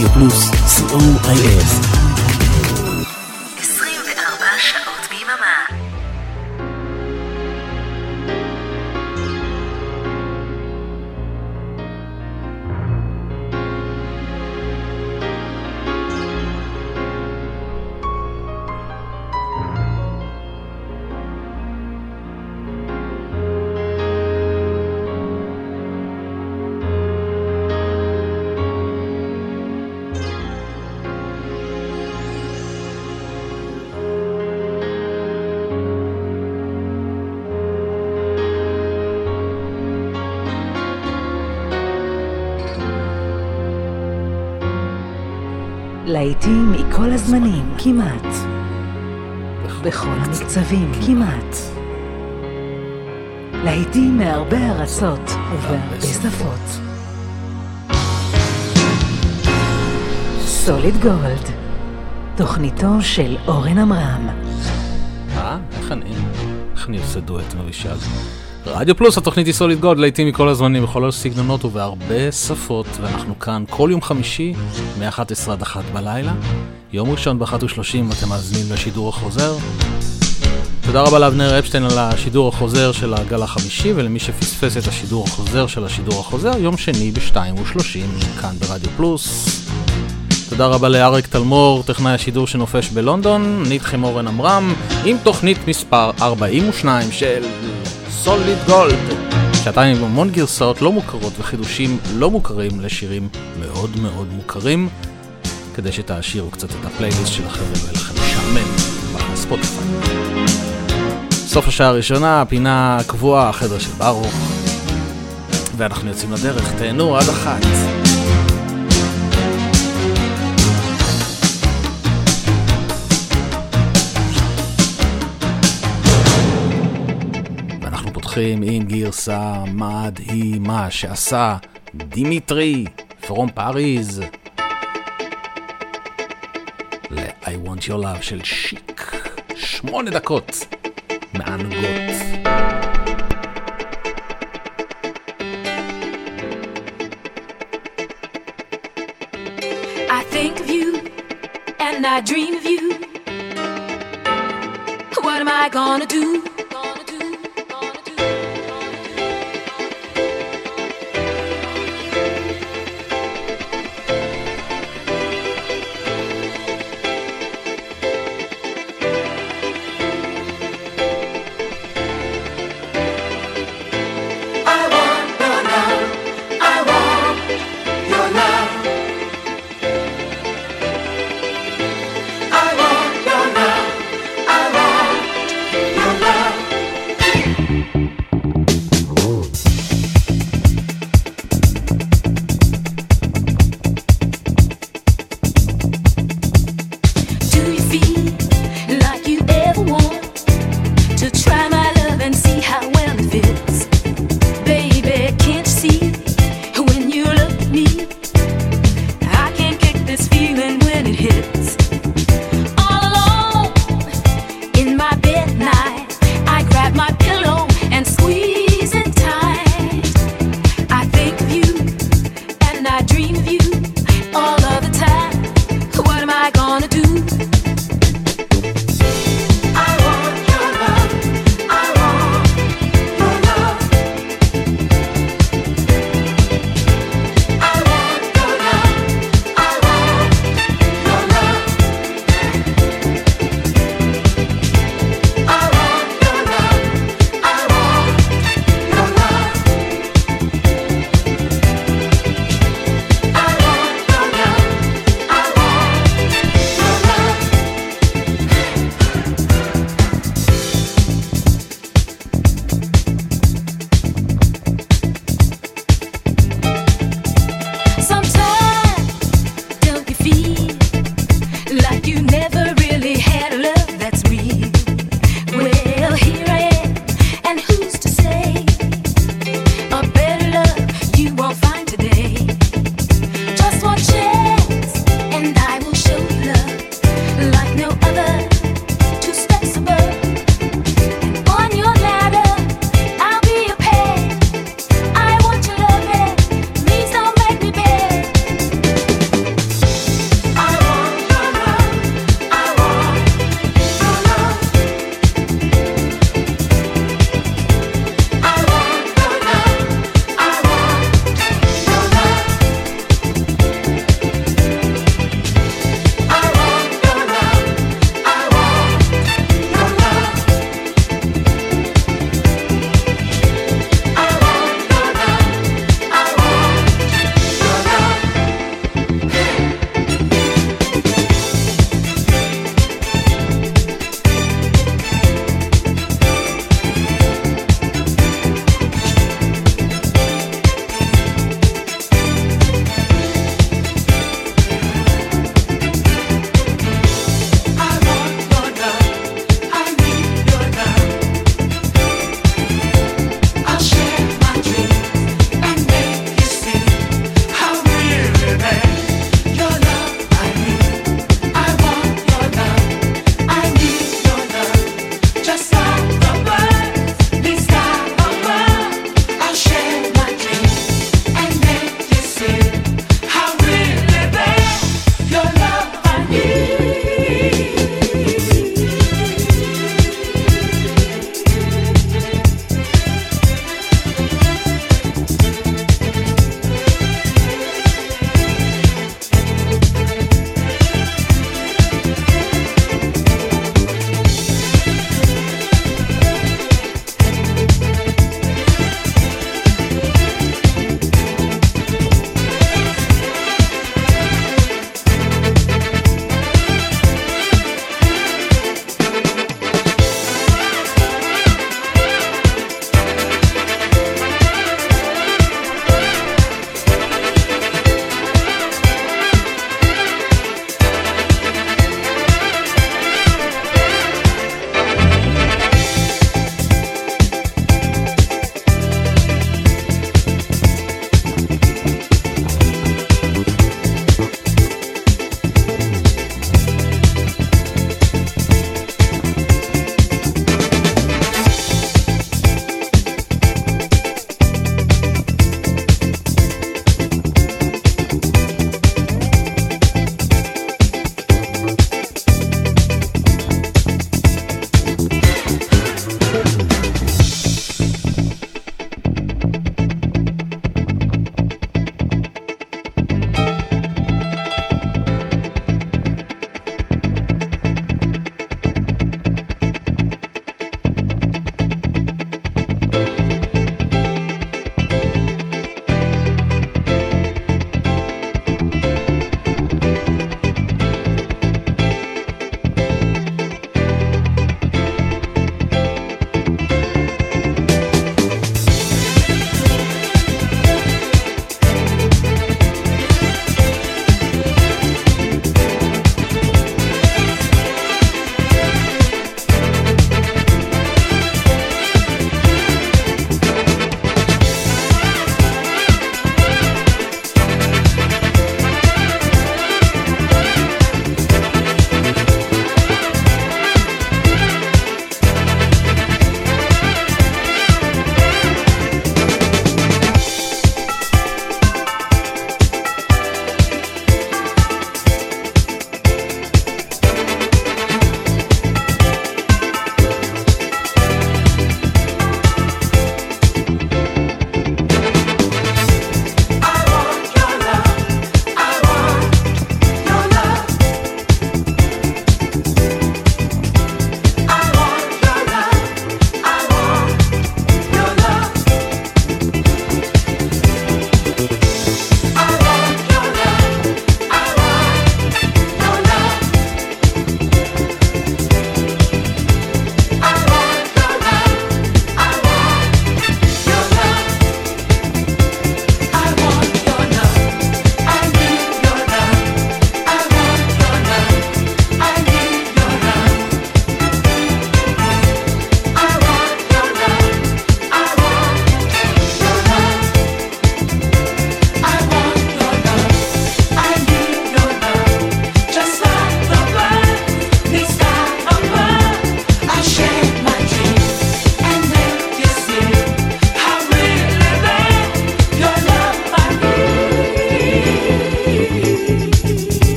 Radio Plus, s. להיטים מכל הזמנים, כמעט. בכל המקצבים, כמעט. להיטים מהרבה ארצות ובהרבה שפות. סוליד גולד, תוכניתו של אורן עמרם. אה? איך אני? איך אני עושה דואט אבישג? רדיו פלוס, התוכנית היא סוליד גוד, לעיתים מכל הזמנים, בכל הסגנונות ובהרבה שפות, ואנחנו כאן כל יום חמישי, מ-11 עד 1 בלילה. יום ראשון ב-1.30 אתם מאזינים לשידור החוזר. תודה רבה לאבנר אפשטיין על השידור החוזר של הגל החמישי, ולמי שפספס את השידור החוזר של השידור החוזר, יום שני ב-2.30, כאן ברדיו פלוס. תודה רבה לאריק תלמור, טכנאי השידור שנופש בלונדון, אני איתכם אורן עמרם, עם תוכנית מספר 42 של סוליד גולד. שעתיים עם המון גרסאות לא מוכרות וחידושים לא מוכרים לשירים מאוד מאוד מוכרים, כדי שתעשירו קצת את הפלייליסט שלכם ויהיה לכם משעמם בספוטיפיי. סוף השעה הראשונה, הפינה הקבועה, החדר של ברוך, ואנחנו יוצאים לדרך, תהנו עד אחת. פותחים עם גרסה מדהימה שעשה דימיטרי פרום פאריז ל-I want your love של שיק. שמונה דקות מענוגות. I dream of you. What am I gonna do?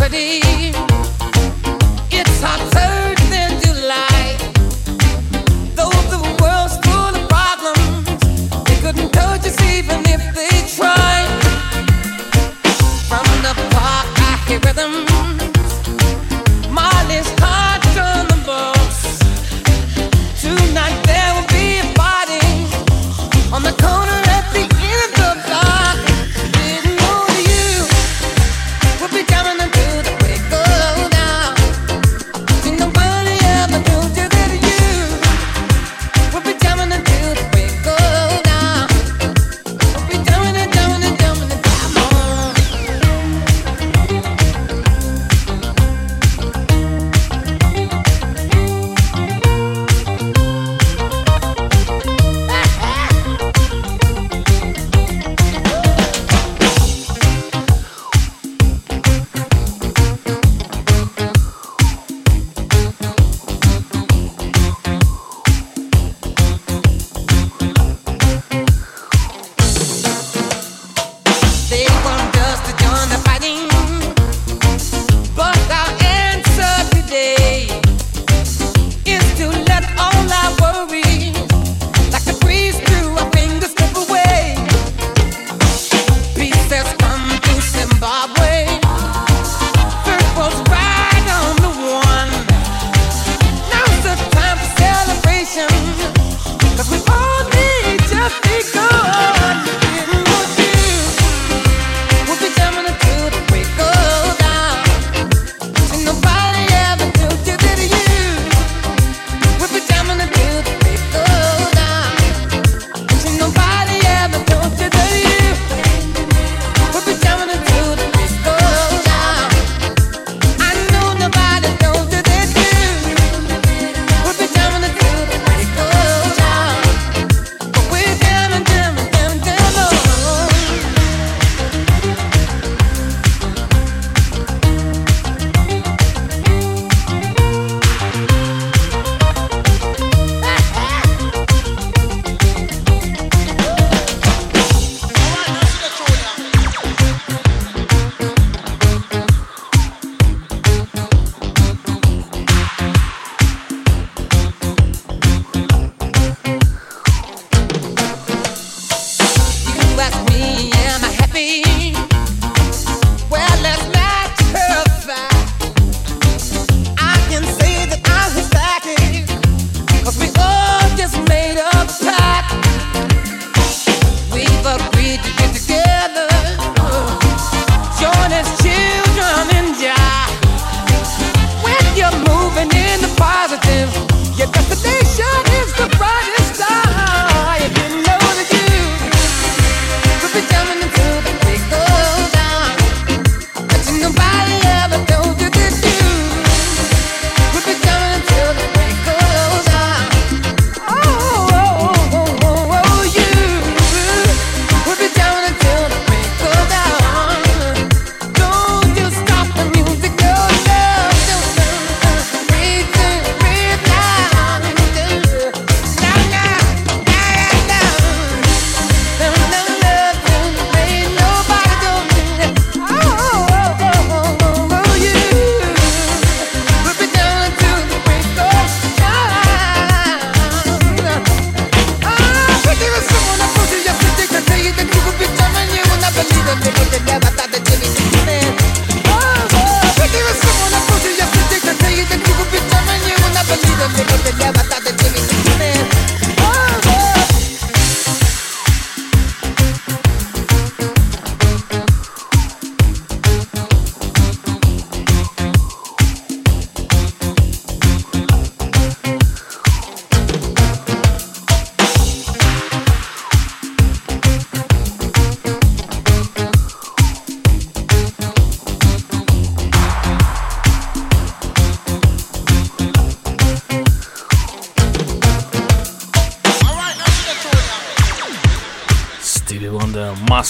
jeopardy.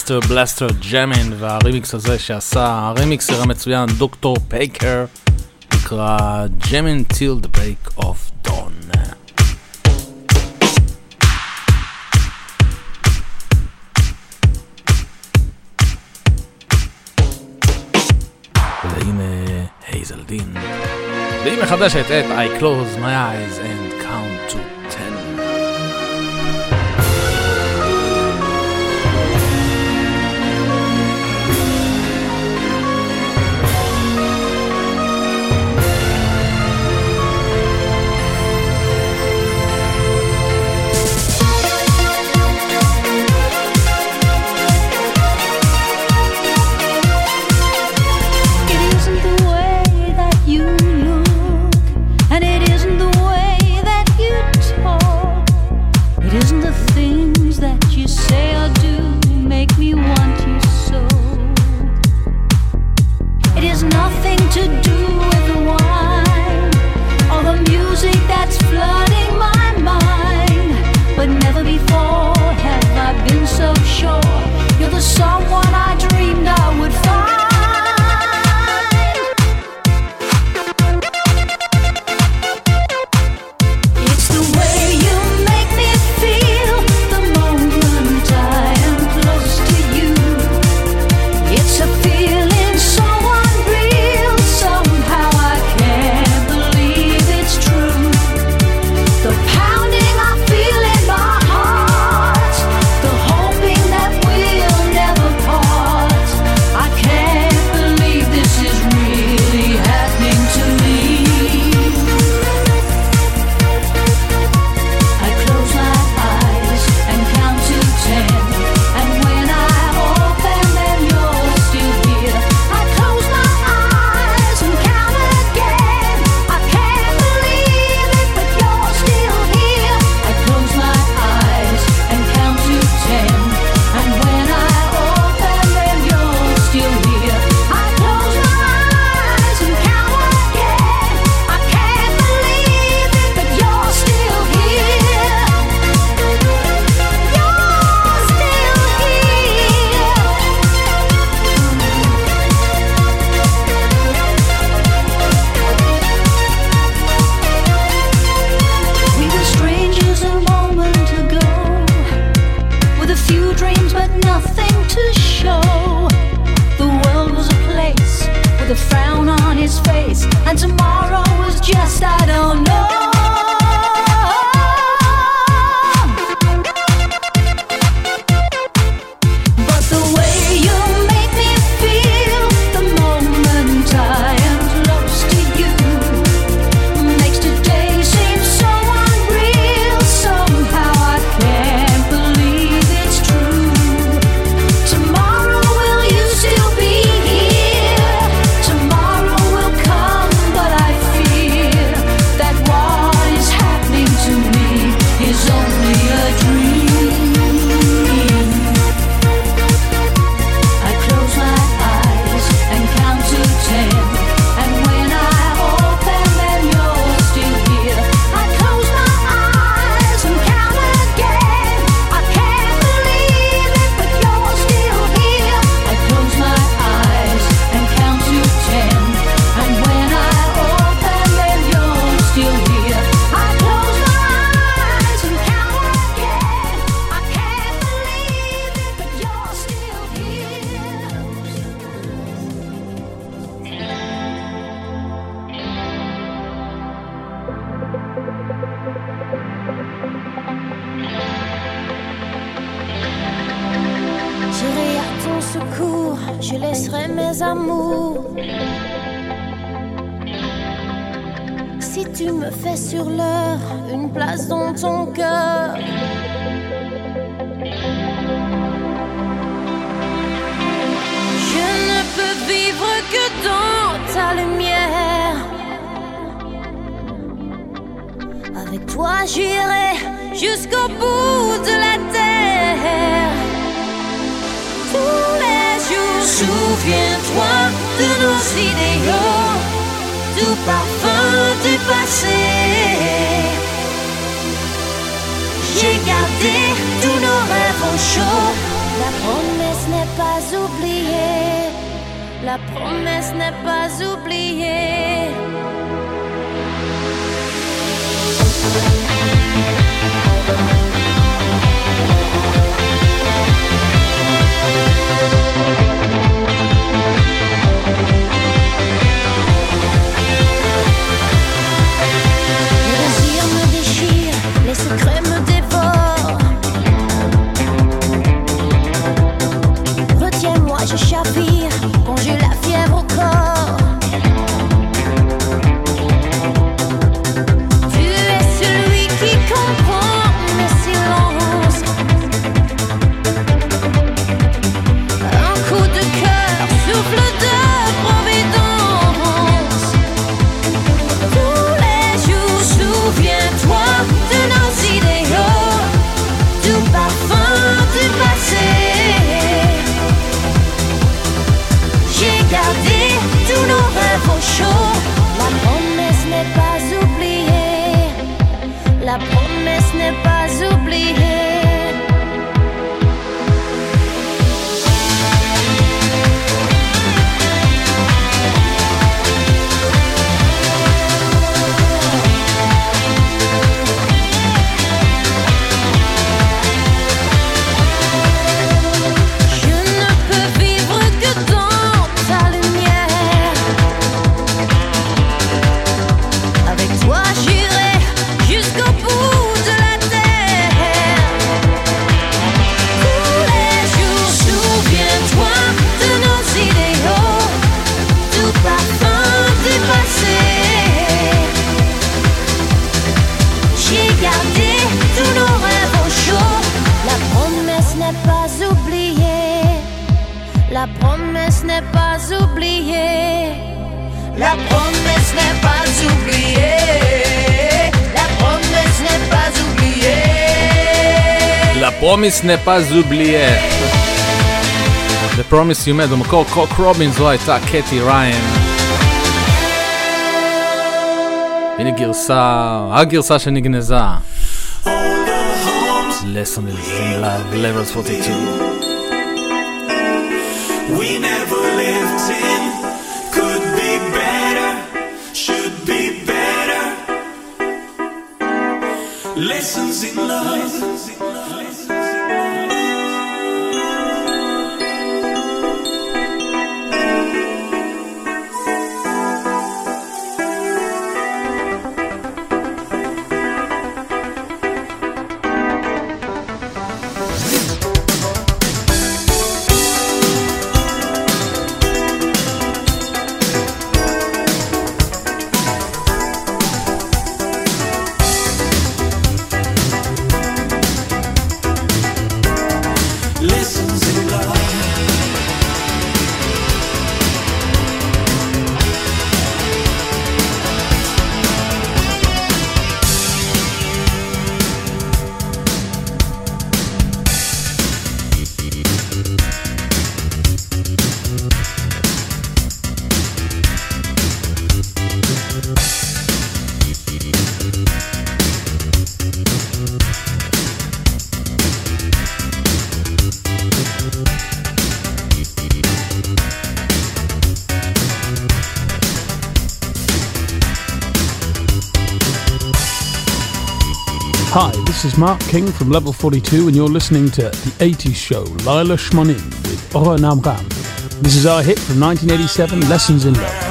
Master Blaster Jammin' והרימיקס הזה שעשה הרימיקסר המצוין דוקטור פאקר נקרא Jammin' till the break of dawn. והנה הייזל דין. והיא מחדשת את I close my eyes and promesse n'est pas oubliée. La promesse n'est pas oubliée. La promesse n'est pas oubliée. La promesse n'est pas oubliée. The Promise You Made, במקור קוק רובינס זו הייתה קטי ריין. הנה גרסה, הגרסה שנגנזה. Lesson is in love, level 42. we never lived in could be better, should be better. Lessons in love. This is Mark King from Level 42, and you're listening to The 80s Show, Lila Schmonin with Oren Namram. This is our hit from 1987, Lessons in Love.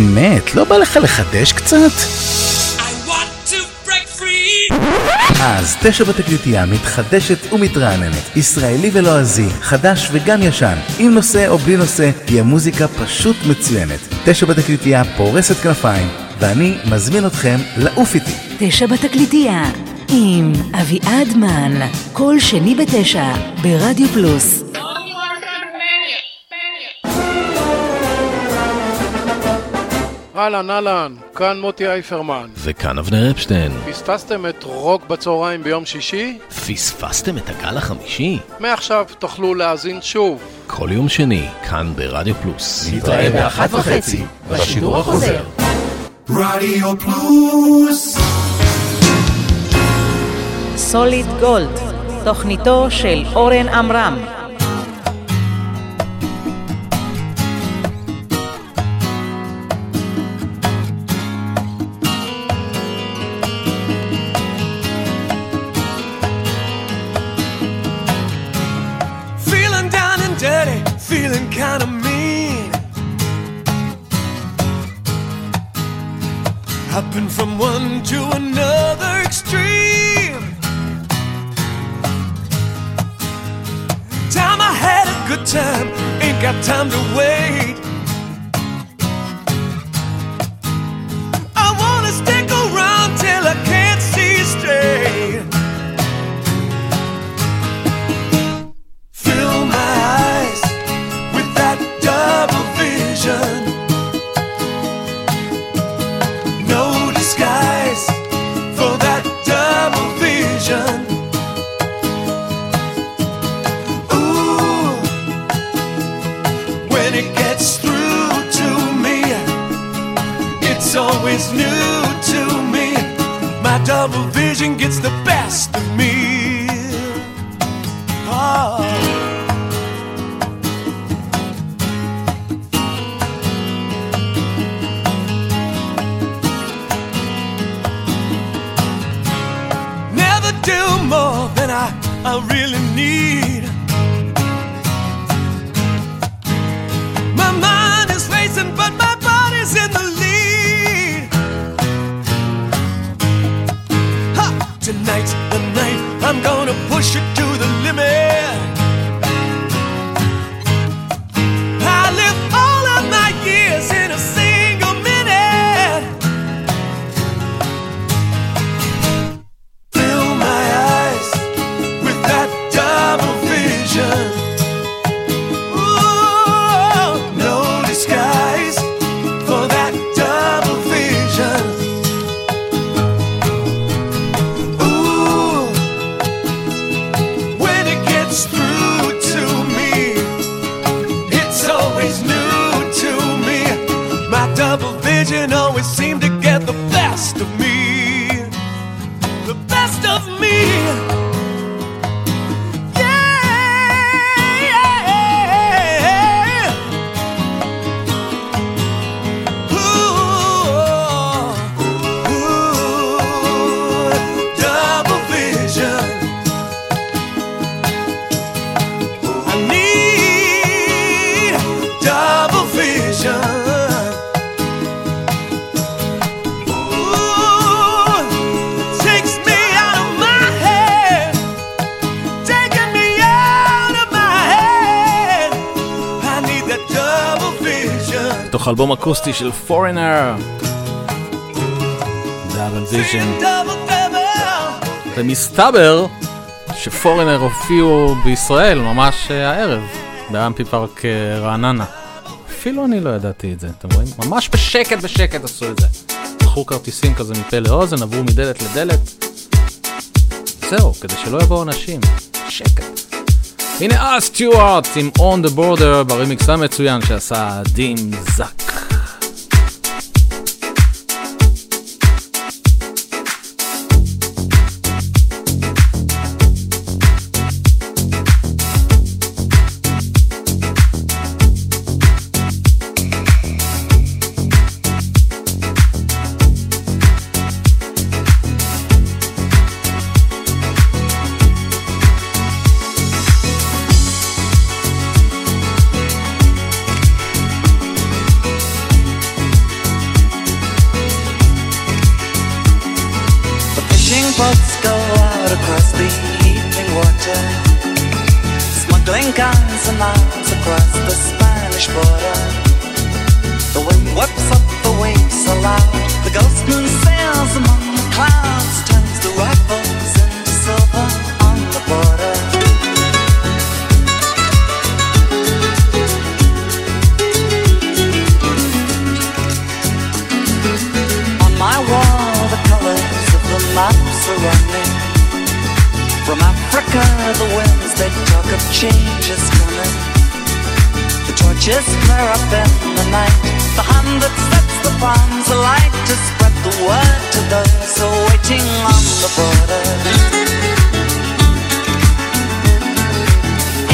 באמת, לא בא לך לחדש קצת? אז תשע בתקליטייה מתחדשת ומתרעננת, ישראלי ולועזי, חדש וגם ישן, עם נושא או בלי נושא, תהיה מוזיקה פשוט מצוינת. תשע בתקליטייה פורסת כנפיים, ואני מזמין אתכם לעוף איתי. תשע בתקליטייה, עם אביעד מן, כל שני בתשע, ברדיו פלוס. אהלן, אהלן, כאן מוטי אייפרמן. וכאן אבנר אפשטיין. פספסתם את רוק בצהריים ביום שישי? פספסתם את הגל החמישי? מעכשיו תוכלו להאזין שוב. כל יום שני, כאן ברדיו פלוס. נתראה באחת וחצי, בשידור החוזר. רדיו פלוס. סוליד גולד, תוכניתו של אורן עמרם. Feeling kind of mean. Hopping from one to another extreme. Time I had a good time, ain't got time to wait. אקוסטי של פורינר. Double Vision. ומסתבר שפורינר הופיעו בישראל ממש אה, הערב, באמפי פארק אה, רעננה. אפילו אני לא ידעתי את זה, אתם רואים? ממש בשקט בשקט עשו את זה. לקחו כרטיסים כזה מפה לאוזן, עברו מדלת לדלת. זהו, כדי שלא יבואו אנשים. שקט. הנה אל סטיוארט עם On the Border ברימיקס המצוין שעשה דים זק. Guns and arms across the Spanish border. The wind whips up the waves aloud. Change is coming. The torches flare up in the night. The hand that sets the palms alight to spread the word to those who are waiting on the border.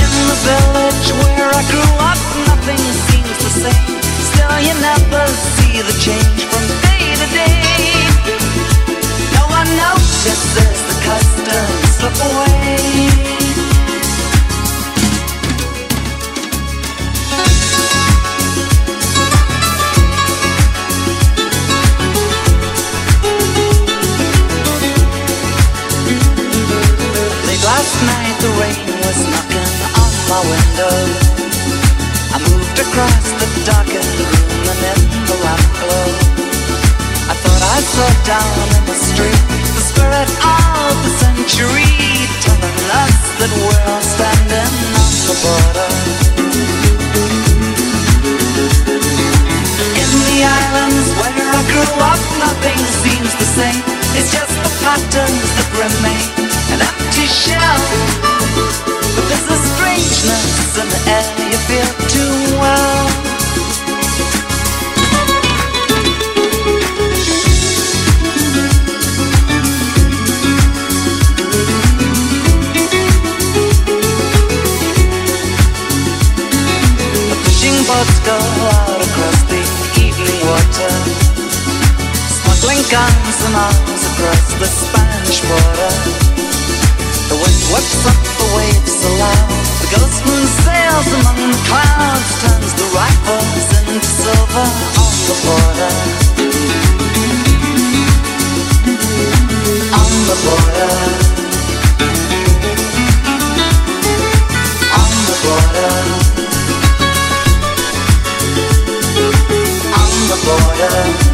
In the village where I grew up, nothing seems the same. Still, you never see the change from day to day. No one notices the customs slip away. The rain was knocking on my window. I moved across the darkened room and in the lamp glow. I thought I saw down in the street the spirit of the century telling us that we're all standing on the border. In the islands where I grew up, nothing seems the same. It's just the patterns that remain, an empty shell. But there's a strangeness in the air you feel too well. Fishing boats go out across the evening water, smuggling guns and arms across the Spanish border. Whips up the waves aloud. The ghost moon sails among the clouds, turns the rifles into silver on the border. On the border. On the border. On the border.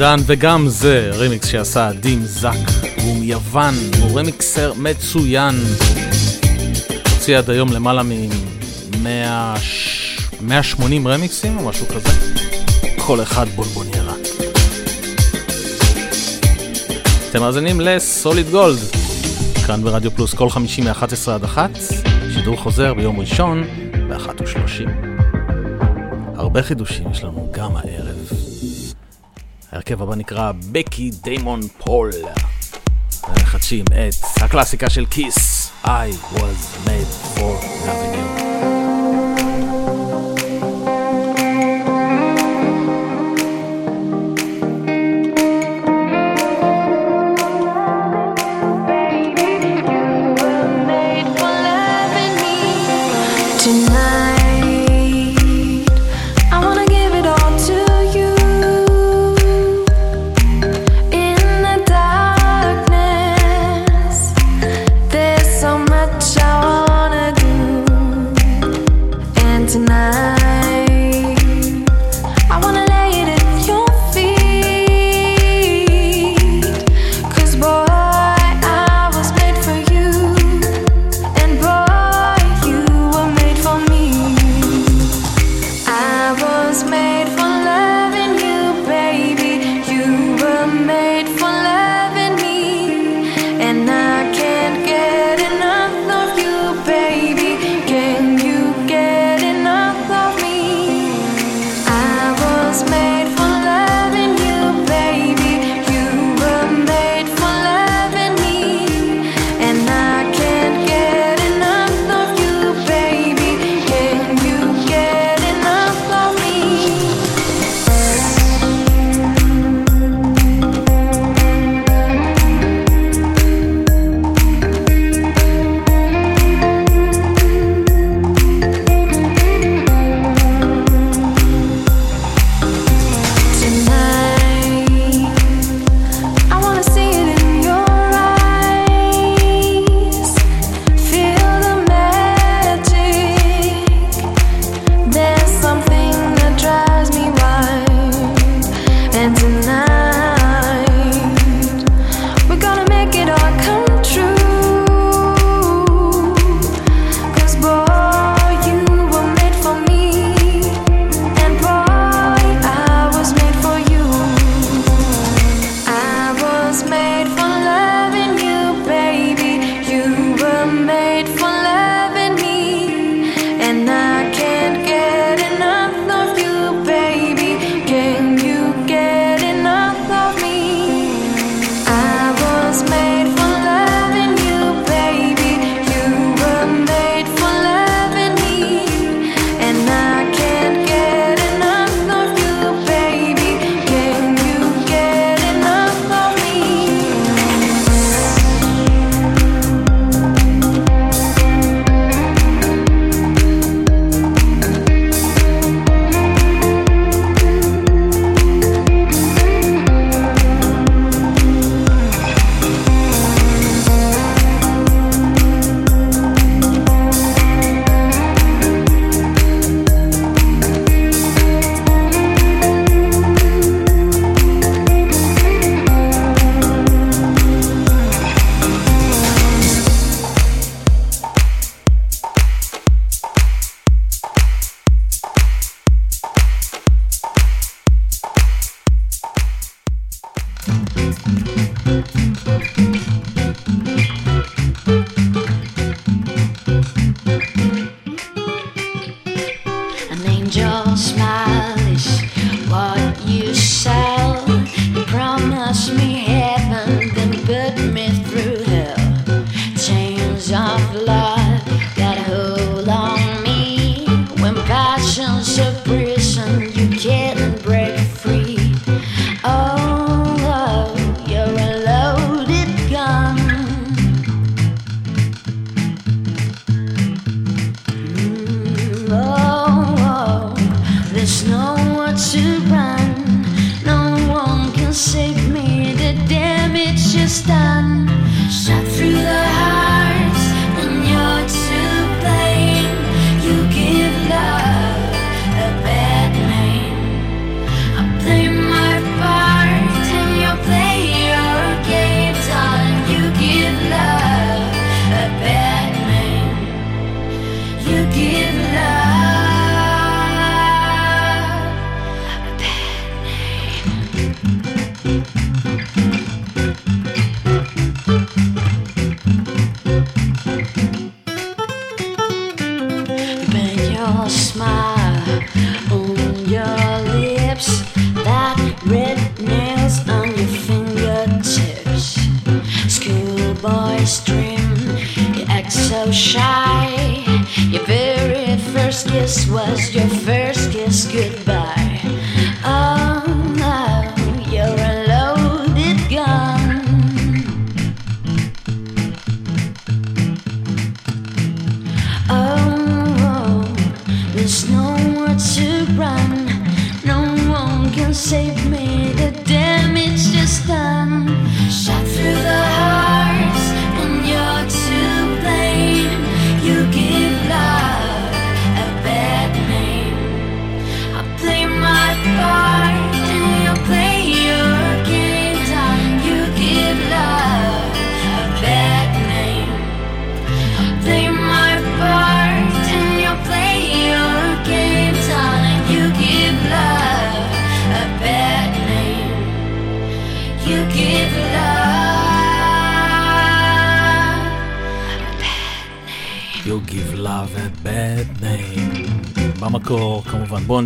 רמנדן, וגם זה רמיקס שעשה דים זק, הוא מיוון, הוא רמיקסר מצוין. הוציא עד היום למעלה מ-180 רמיקסים או משהו כזה. כל אחד בולבוניירה. אתם מאזינים לסוליד גולד, כאן ברדיו פלוס כל חמישי מ-11 עד 1, שידור חוזר ביום ראשון ב-1 הרבה חידושים יש לנו גם הערב. ההרכב הבא נקרא בקי דיימון פול. מחדשים את הקלאסיקה של כיס, I was made for loving you.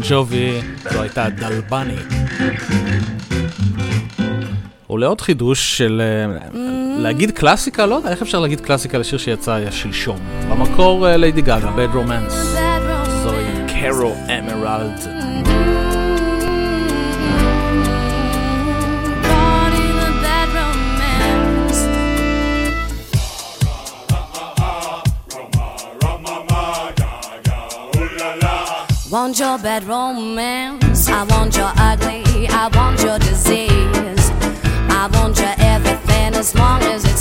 ג'ובי, זו הייתה דלבני. ולעוד חידוש של... אה, להגיד קלאסיקה? לא יודע, איך אפשר להגיד קלאסיקה לשיר שיצא שלשום? במקור ליידי גאגה, בד רומנס. זוהי קרו אמרלד. your bad romance. I want your ugly, I want your disease. I want your everything as long as it's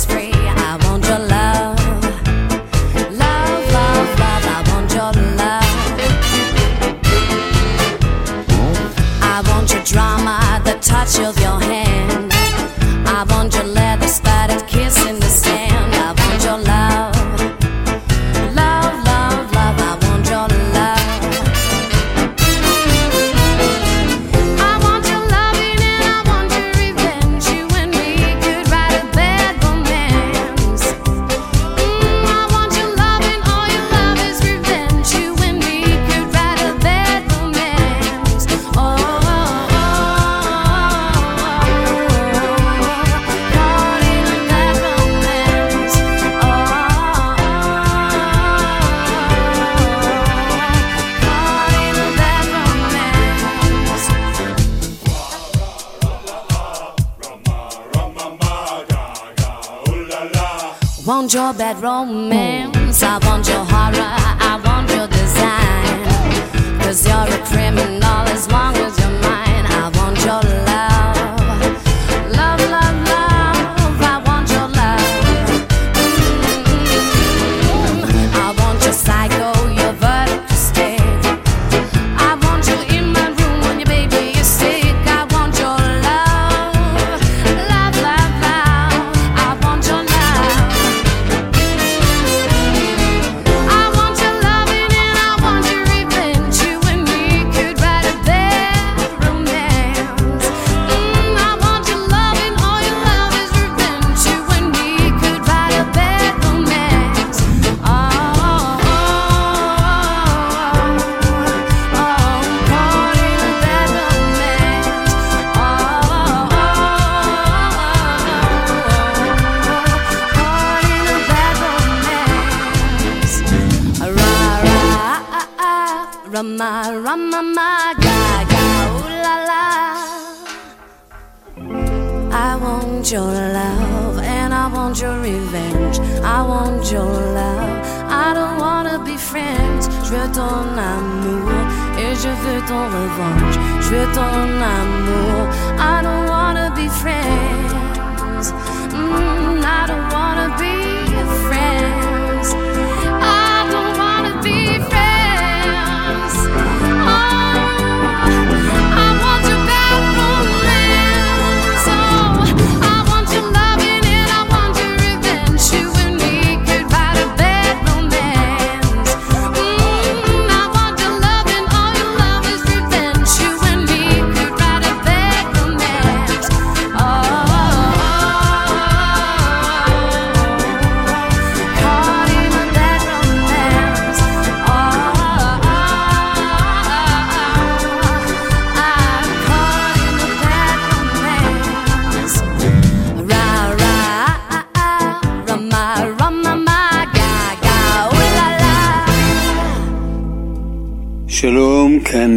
your bad romance.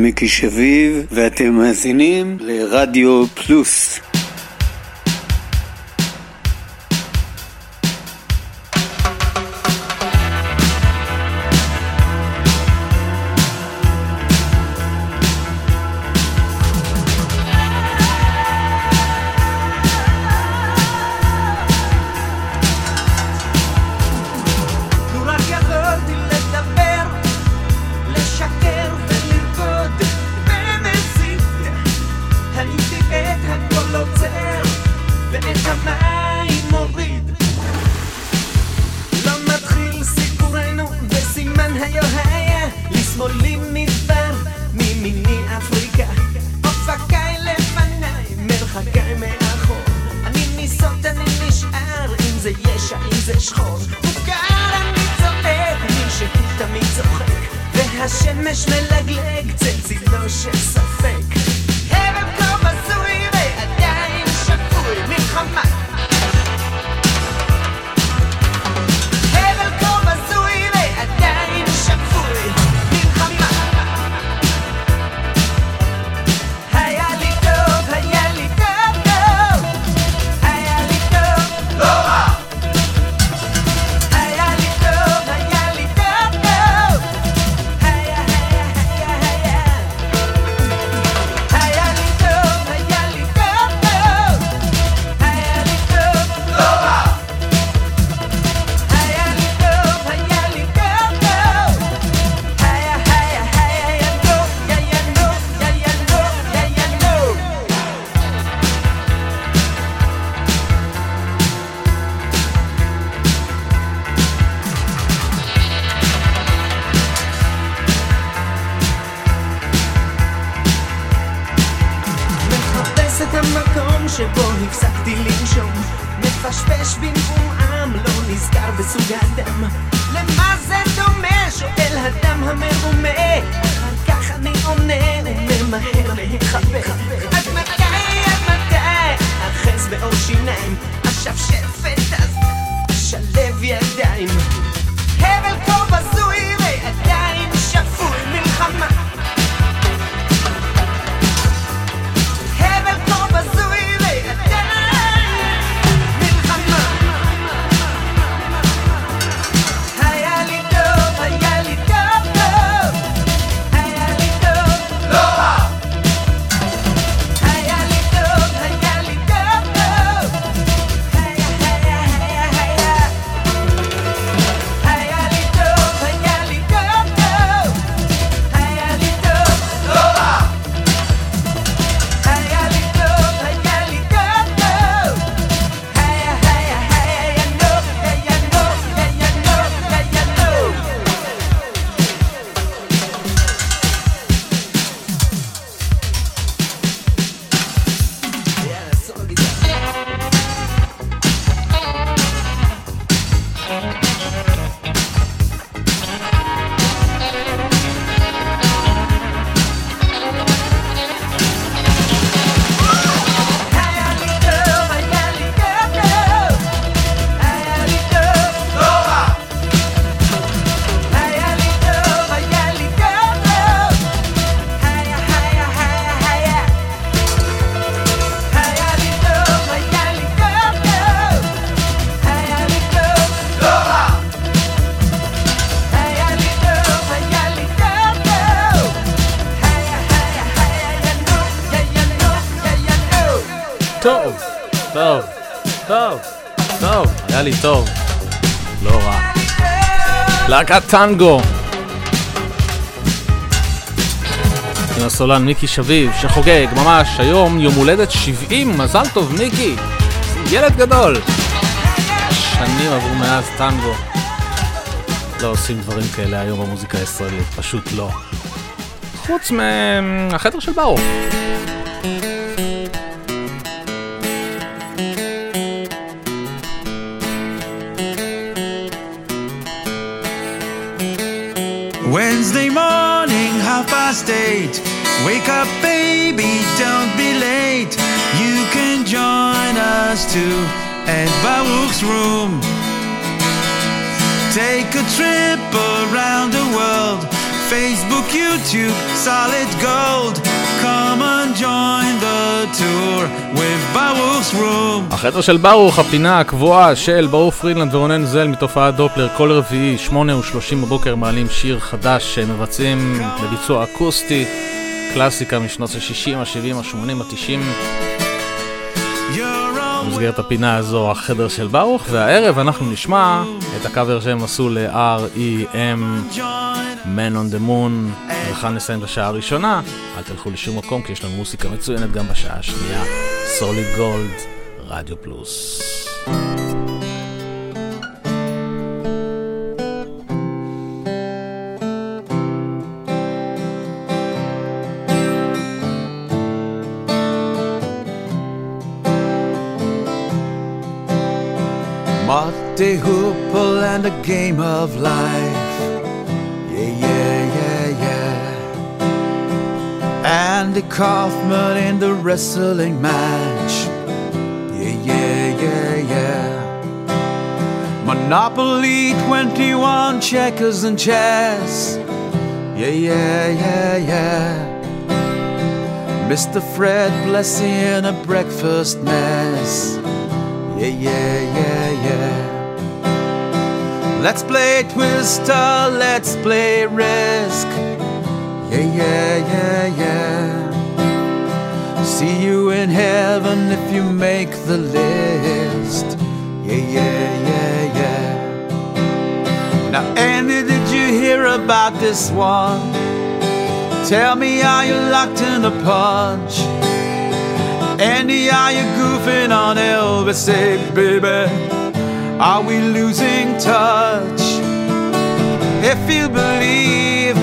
מיקי שביב ואתם מאזינים לרדיו פלוס. להקת טנגו. עם הסולן מיקי שביב, שחוגג ממש היום יום הולדת 70, מזל טוב מיקי! ילד גדול! שנים עברו מאז טנגו. לא עושים דברים כאלה היום במוזיקה הישראלית, פשוט לא. חוץ מהחדר של ברוך. room. Take a trip around the world. Facebook, YouTube, solid gold. Come and join the tour with Baruch's room. החדר של ברוך, הפינה הקבועה של ברוך פרידלנד ורונן זל מתופעת דופלר. כל רביעי, 8 ו-30 בבוקר מעלים שיר חדש שמבצעים בביצוע אקוסטי. קלאסיקה משנות ה-60, ה-70, ה-80, ה-90. במסגרת הפינה הזו החדר של ברוך, והערב אנחנו נשמע את הקאבר שהם עשו ל-R.E.M. Man on the Moon, וכאן נסיים את השעה הראשונה, אל תלכו לשום מקום כי יש לנו מוסיקה מצוינת גם בשעה השנייה, סוליד גולד, רדיו פלוס. Marty Hoople and a game of life. Yeah, yeah, yeah, yeah. Andy Kaufman in the wrestling match. Yeah, yeah, yeah, yeah. Monopoly 21 checkers and chess. Yeah, yeah, yeah, yeah. Mr. Fred Blessing in a breakfast mess. Yeah, yeah, yeah, yeah. Let's play Twister, let's play Risk. Yeah, yeah, yeah, yeah. See you in heaven if you make the list. Yeah, yeah, yeah, yeah. Now, Andy, did you hear about this one? Tell me, are you locked in a punch? Andy, are you goofing on Elvis? Say, baby, are we losing touch? If you believe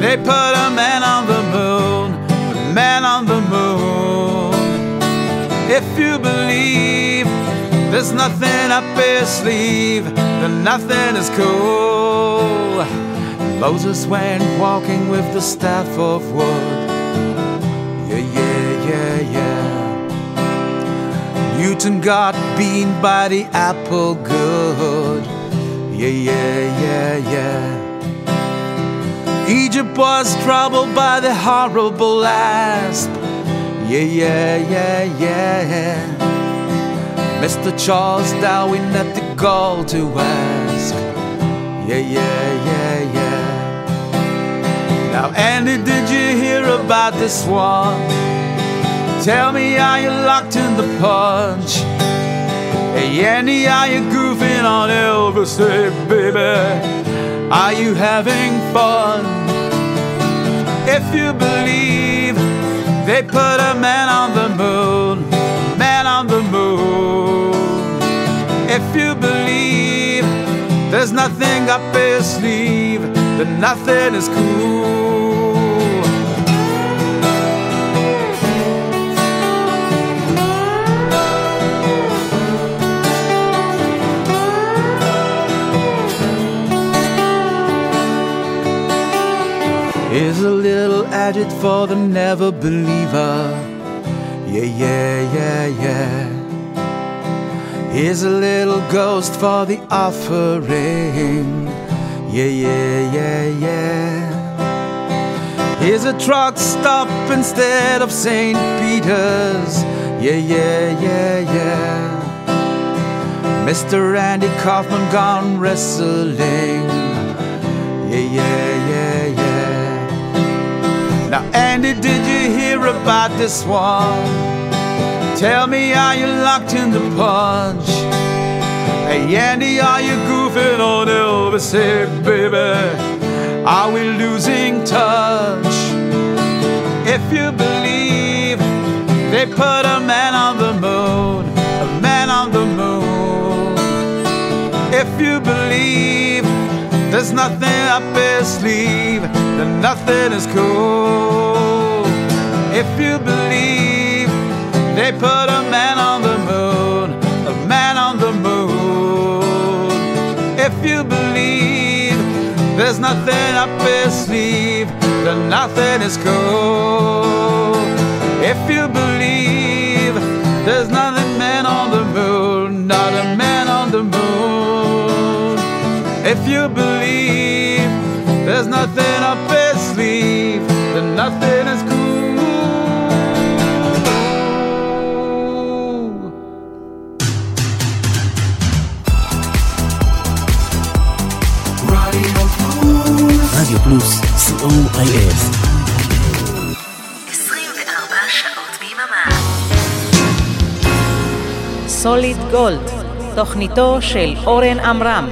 they put a man on the moon, a man on the moon. If you believe there's nothing up his sleeve, then nothing is cool. Moses went walking with the staff of wood. Newton got beaten by the apple good. Yeah, yeah, yeah, yeah. Egypt was troubled by the horrible asp. Yeah, yeah, yeah, yeah. Mr. Charles Darwin had the gall to ask. Yeah, yeah, yeah, yeah. Now, Andy, did you hear about this one? Tell me, are you locked in the punch? Hey, Andy, are you goofing on Elvis? Hey, baby, are you having fun? If you believe they put a man on the moon, man on the moon. If you believe there's nothing up his sleeve, then nothing is cool. Here's a little adage for the never believer. Yeah, yeah, yeah, yeah. Here's a little ghost for the offering. Yeah, yeah, yeah, yeah. Here's a truck stop instead of St. Peter's. Yeah, yeah, yeah, yeah. Mr. Randy Kaufman gone wrestling. Yeah, yeah. Now, Andy, did you hear about this one? Tell me, are you locked in the punch? Hey, Andy, are you goofing on Elvis? Hey, baby, are we losing touch? If you believe they put a man on the moon, a man on the moon. If you believe there's nothing up his sleeve, then nothing is cool. If you believe they put a man on the moon, a man on the moon. If you believe there's nothing up his sleeve, then nothing is cool. If you believe there's nothing man on the moon, not a man on the moon. If you believe There's nothing up his sleeve, and nothing is cool. רדיו פלוס, co.il. 24 שעות ביממה. סוליד גולד, תוכניתו של אורן עמרם.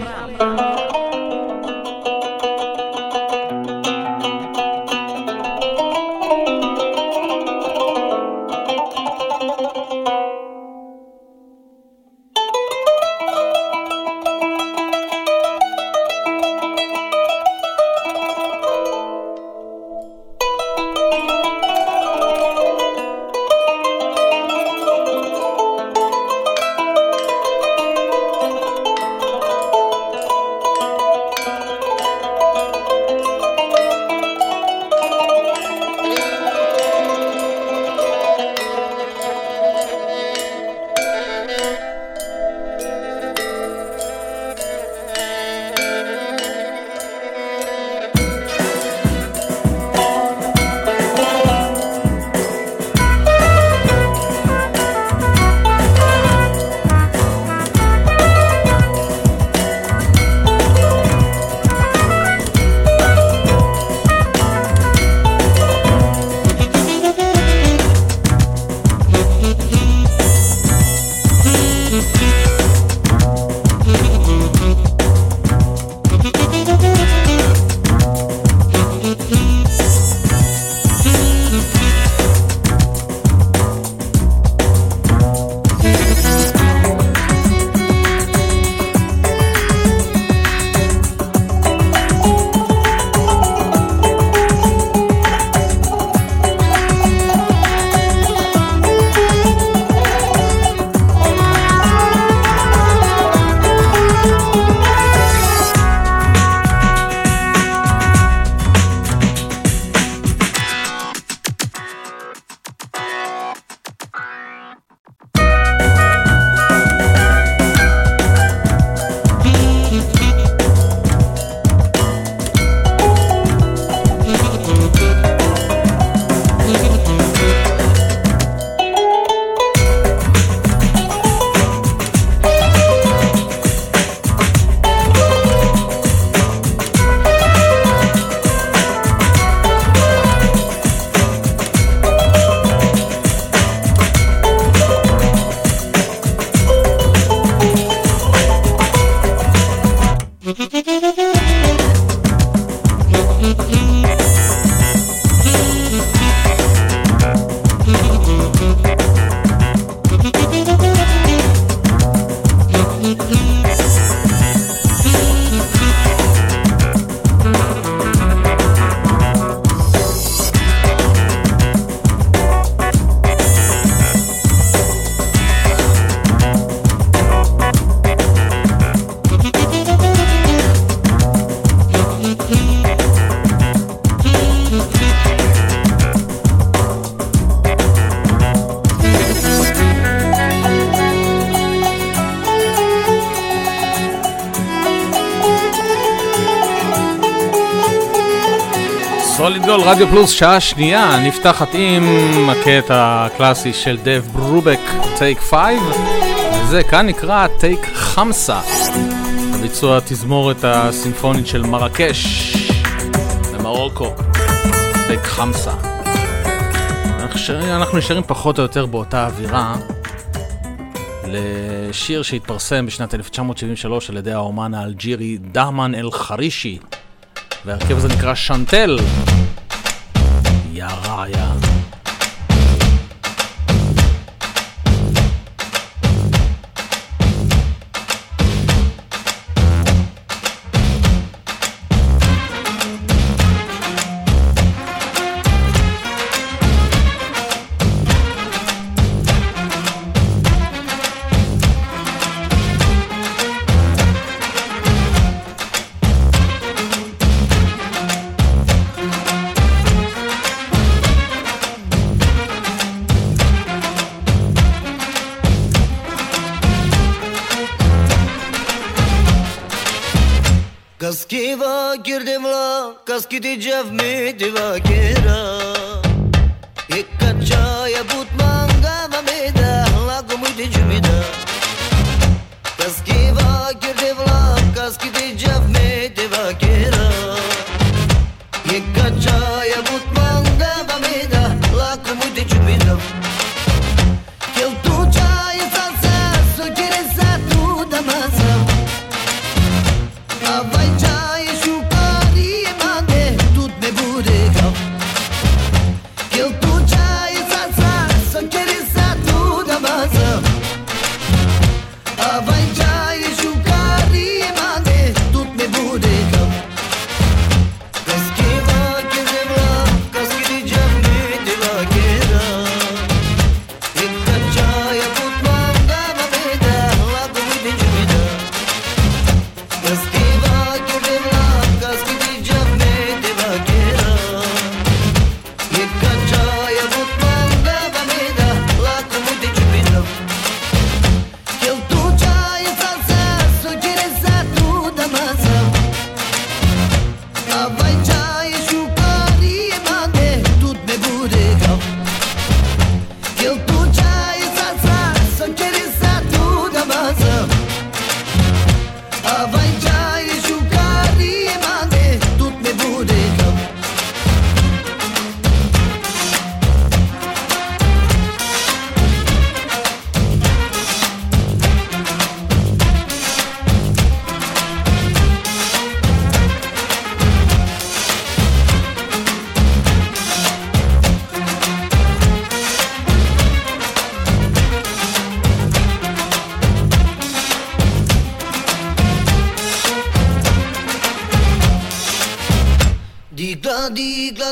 רדיו פלוס, שעה שנייה, נפתחת עם הקטע הקלאסי של דב ברובק, טייק 5, וזה כאן נקרא טייק חמסה, בביצוע התזמורת הסימפונית של מרקש במרוקו, טייק חמסה. אנחנו נשארים- פחות או יותר באותה אווירה לשיר שהתפרסם בשנת 1973 על ידי האומן האלג'ירי דהמן אל-חרישי. וההרכב הזה נקרא שאנטל.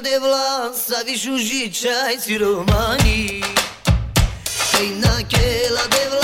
De dhe vlan, sa vi shu zhi romani Ej naquela de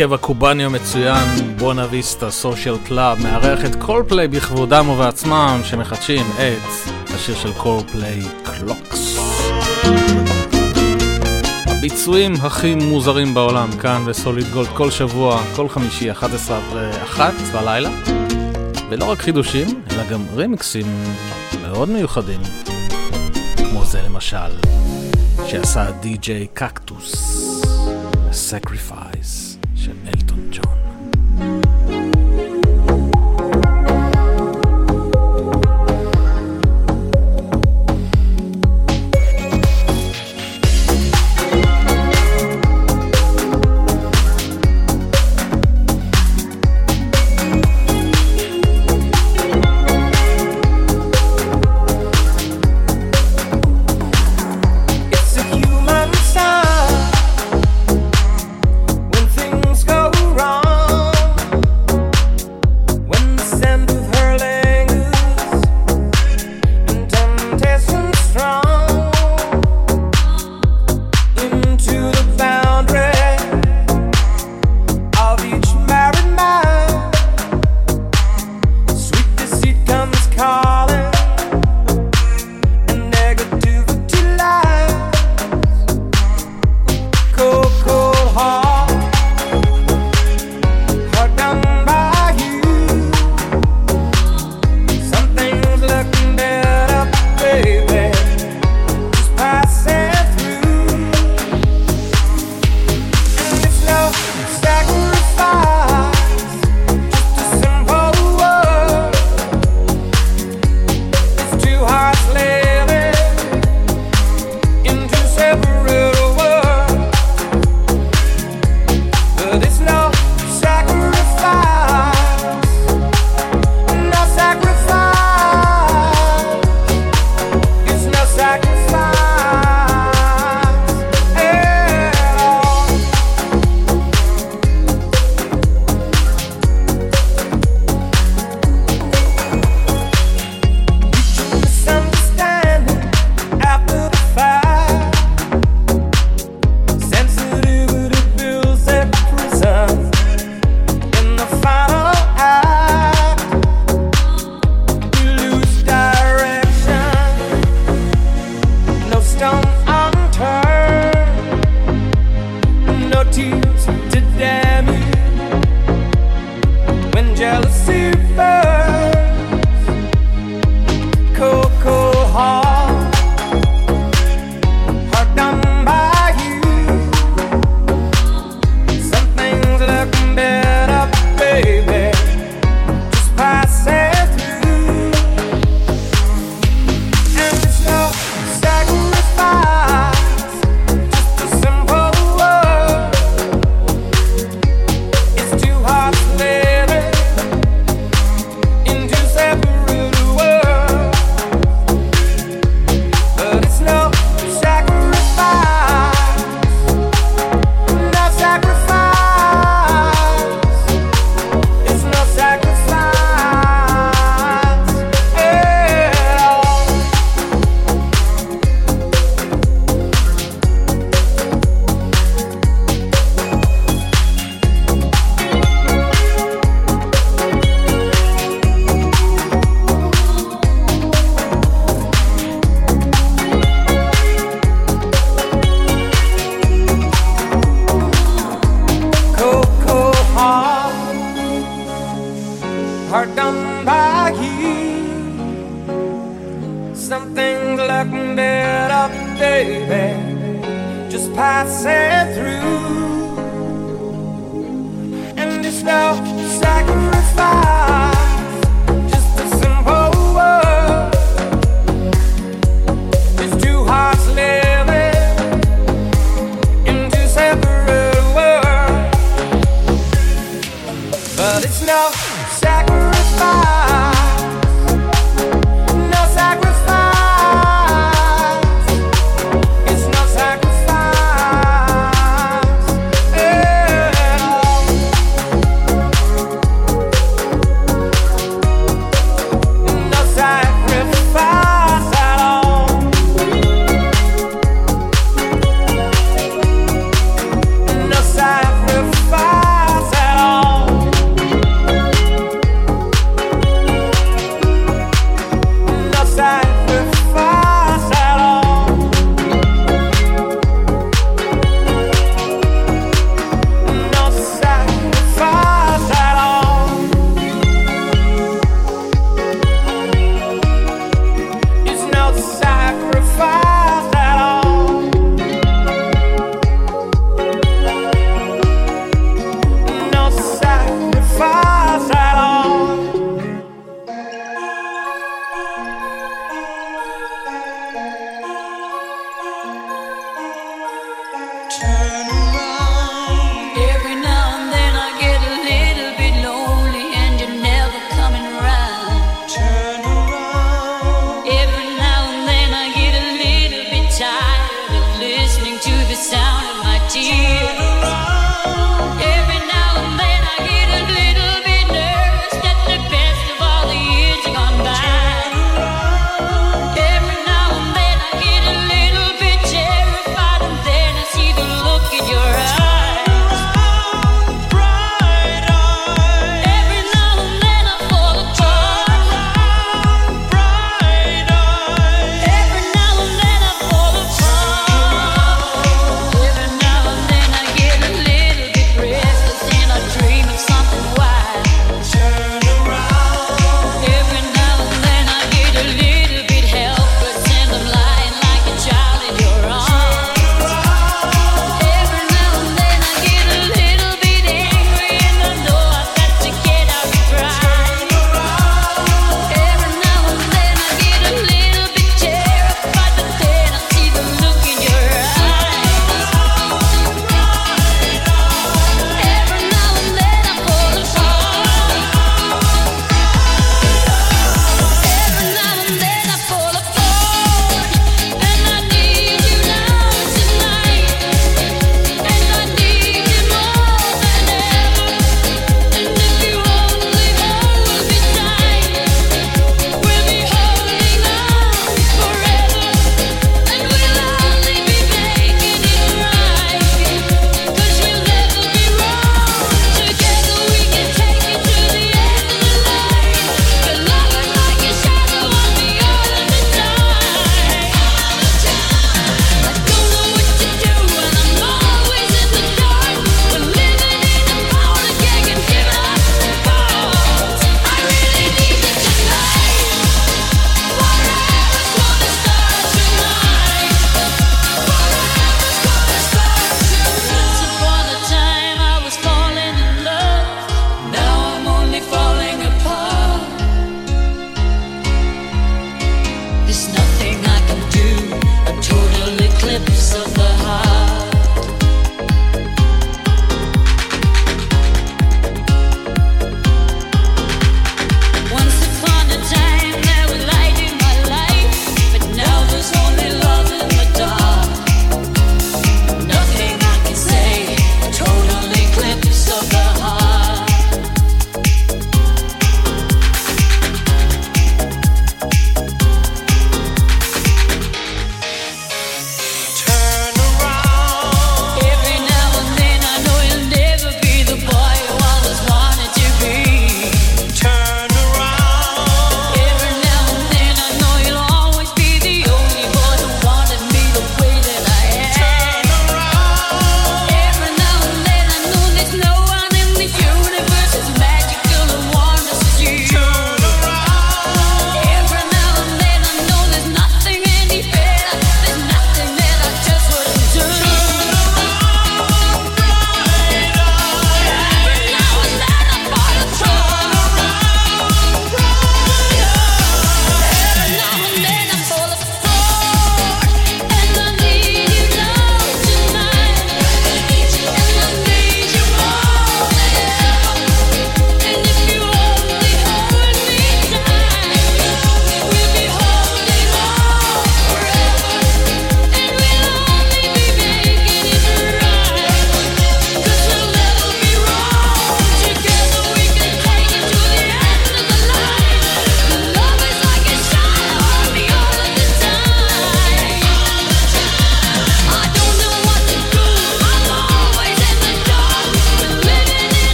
ההרכב הקובאני המצוין, בואנה ויסטה סושיאל קלאב, מארח את קולפליי בכבודם ובעצמם, שמחדשים את השיר של קולפליי, Clocks. הביצועים הכי מוזרים בעולם, כאן בסוליד גולד כל שבוע, כל חמישי, 11 ו-1 בלילה. ולא רק חידושים, אלא גם רימיקסים מאוד מיוחדים. כמו זה למשל, שעשה די.ג'יי קקטוס, Sacrifice.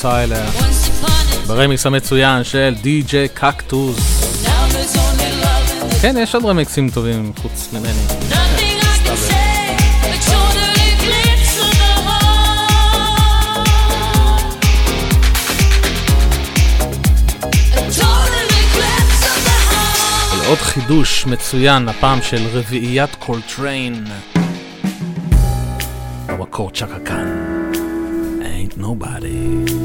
טיילר. ברמיקס המצוין של די.ג'יי קקטוס. כן, יש עוד רמיקסים טובים חוץ ממני. עוד חידוש מצוין, הפעם של רביעיית קולטריין. הוא צ'קה כאן. Ain't nobody.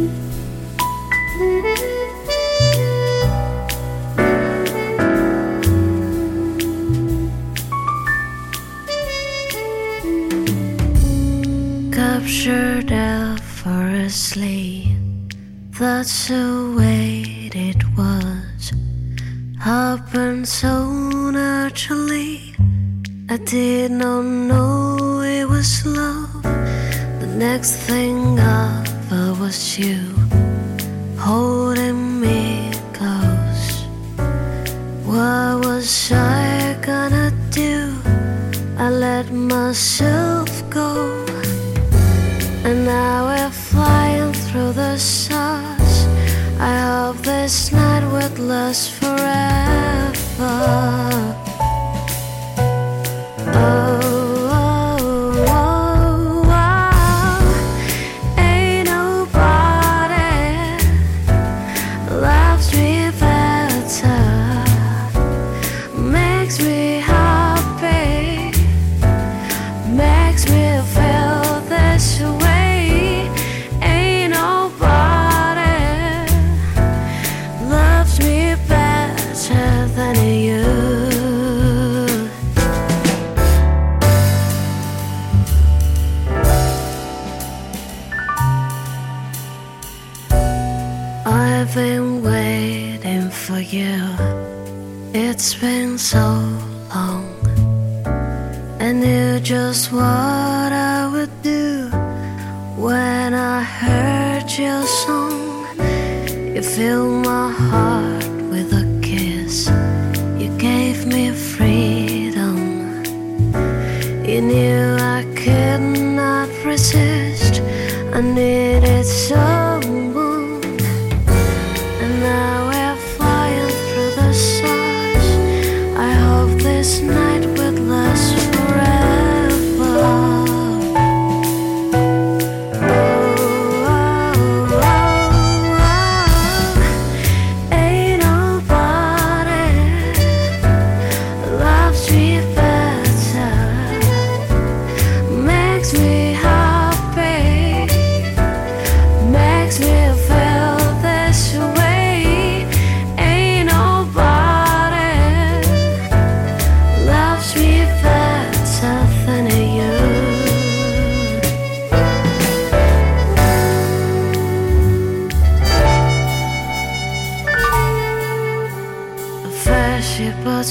Captured effortlessly. That's the way it was. Happened so naturally. I did not know it was love. The next thing I felt was you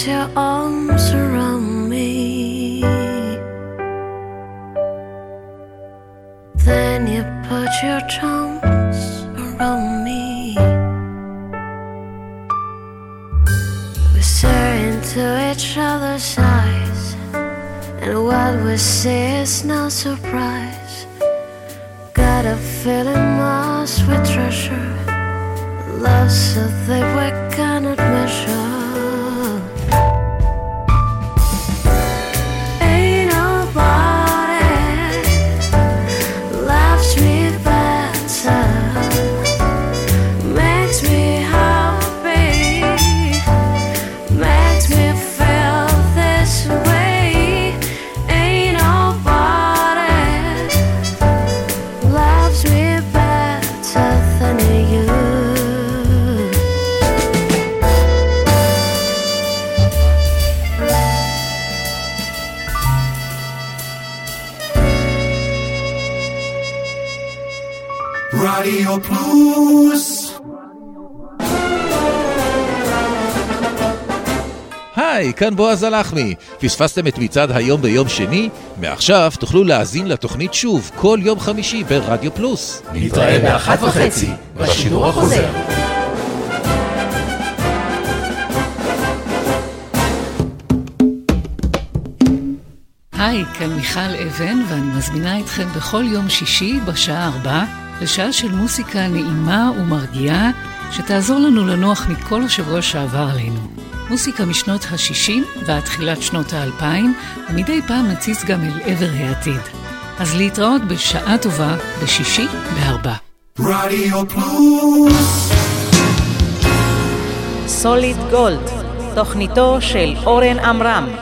to all כאן בועז הלחמי. פספסתם את מצעד היום ביום שני? מעכשיו תוכלו להאזין לתוכנית שוב כל יום חמישי ברדיו פלוס. נתראה באחת וחצי בשידור החוזר. היי, כאן מיכל אבן, ואני מזמינה אתכם בכל יום שישי בשעה ארבע לשעה של מוסיקה נעימה ומרגיעה, שתעזור לנו לנוח מכל השבוע שעבר עלינו. מוסיקה משנות ה-60 ועד תחילת שנות ה-2000, ומדי פעם נציץ גם אל עבר העתיד. אז להתראות בשעה טובה בשישי בארבע. רדיו פלוס סוליד גולד, תוכניתו של אורן עמרם.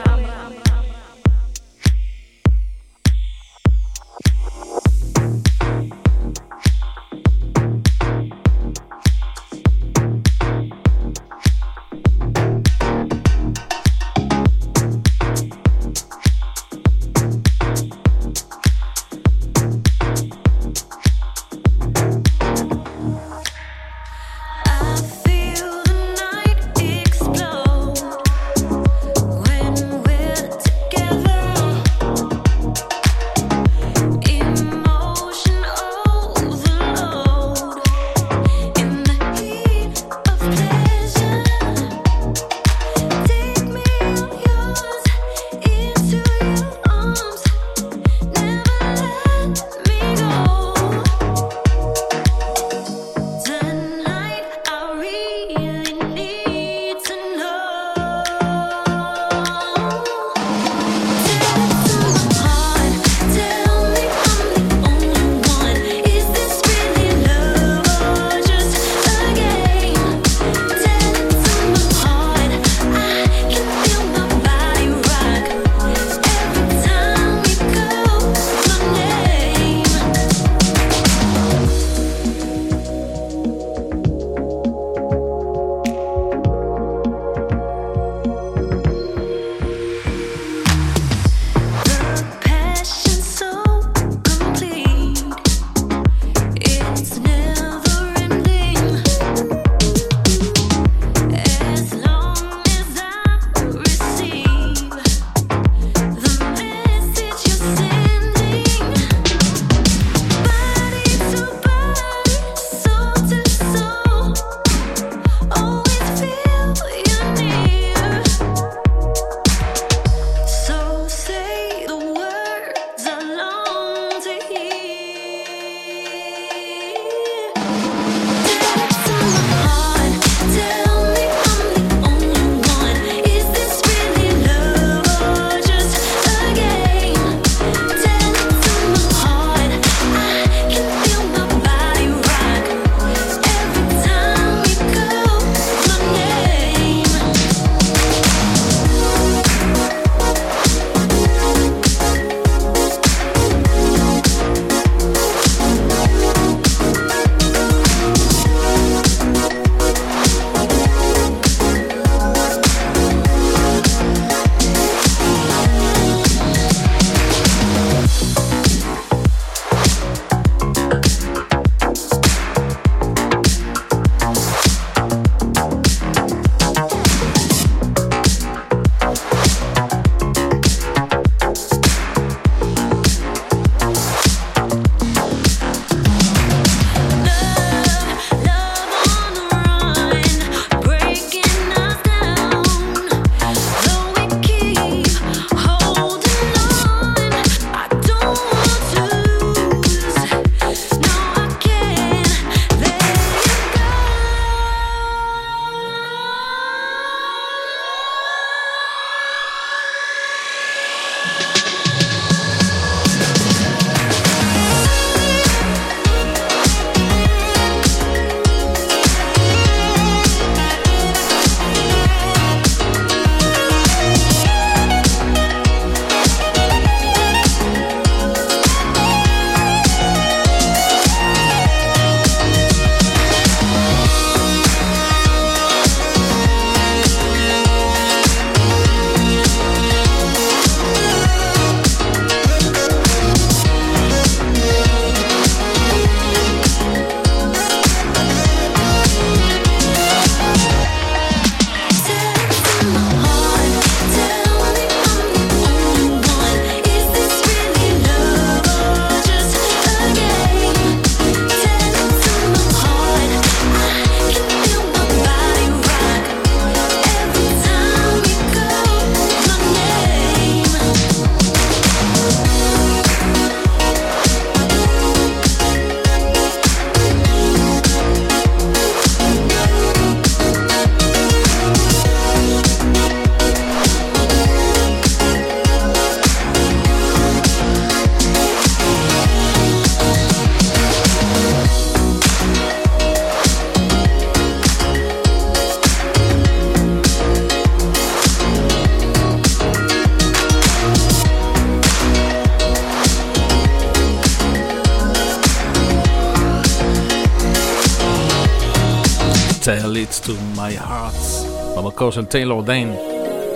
של טיילור דיין,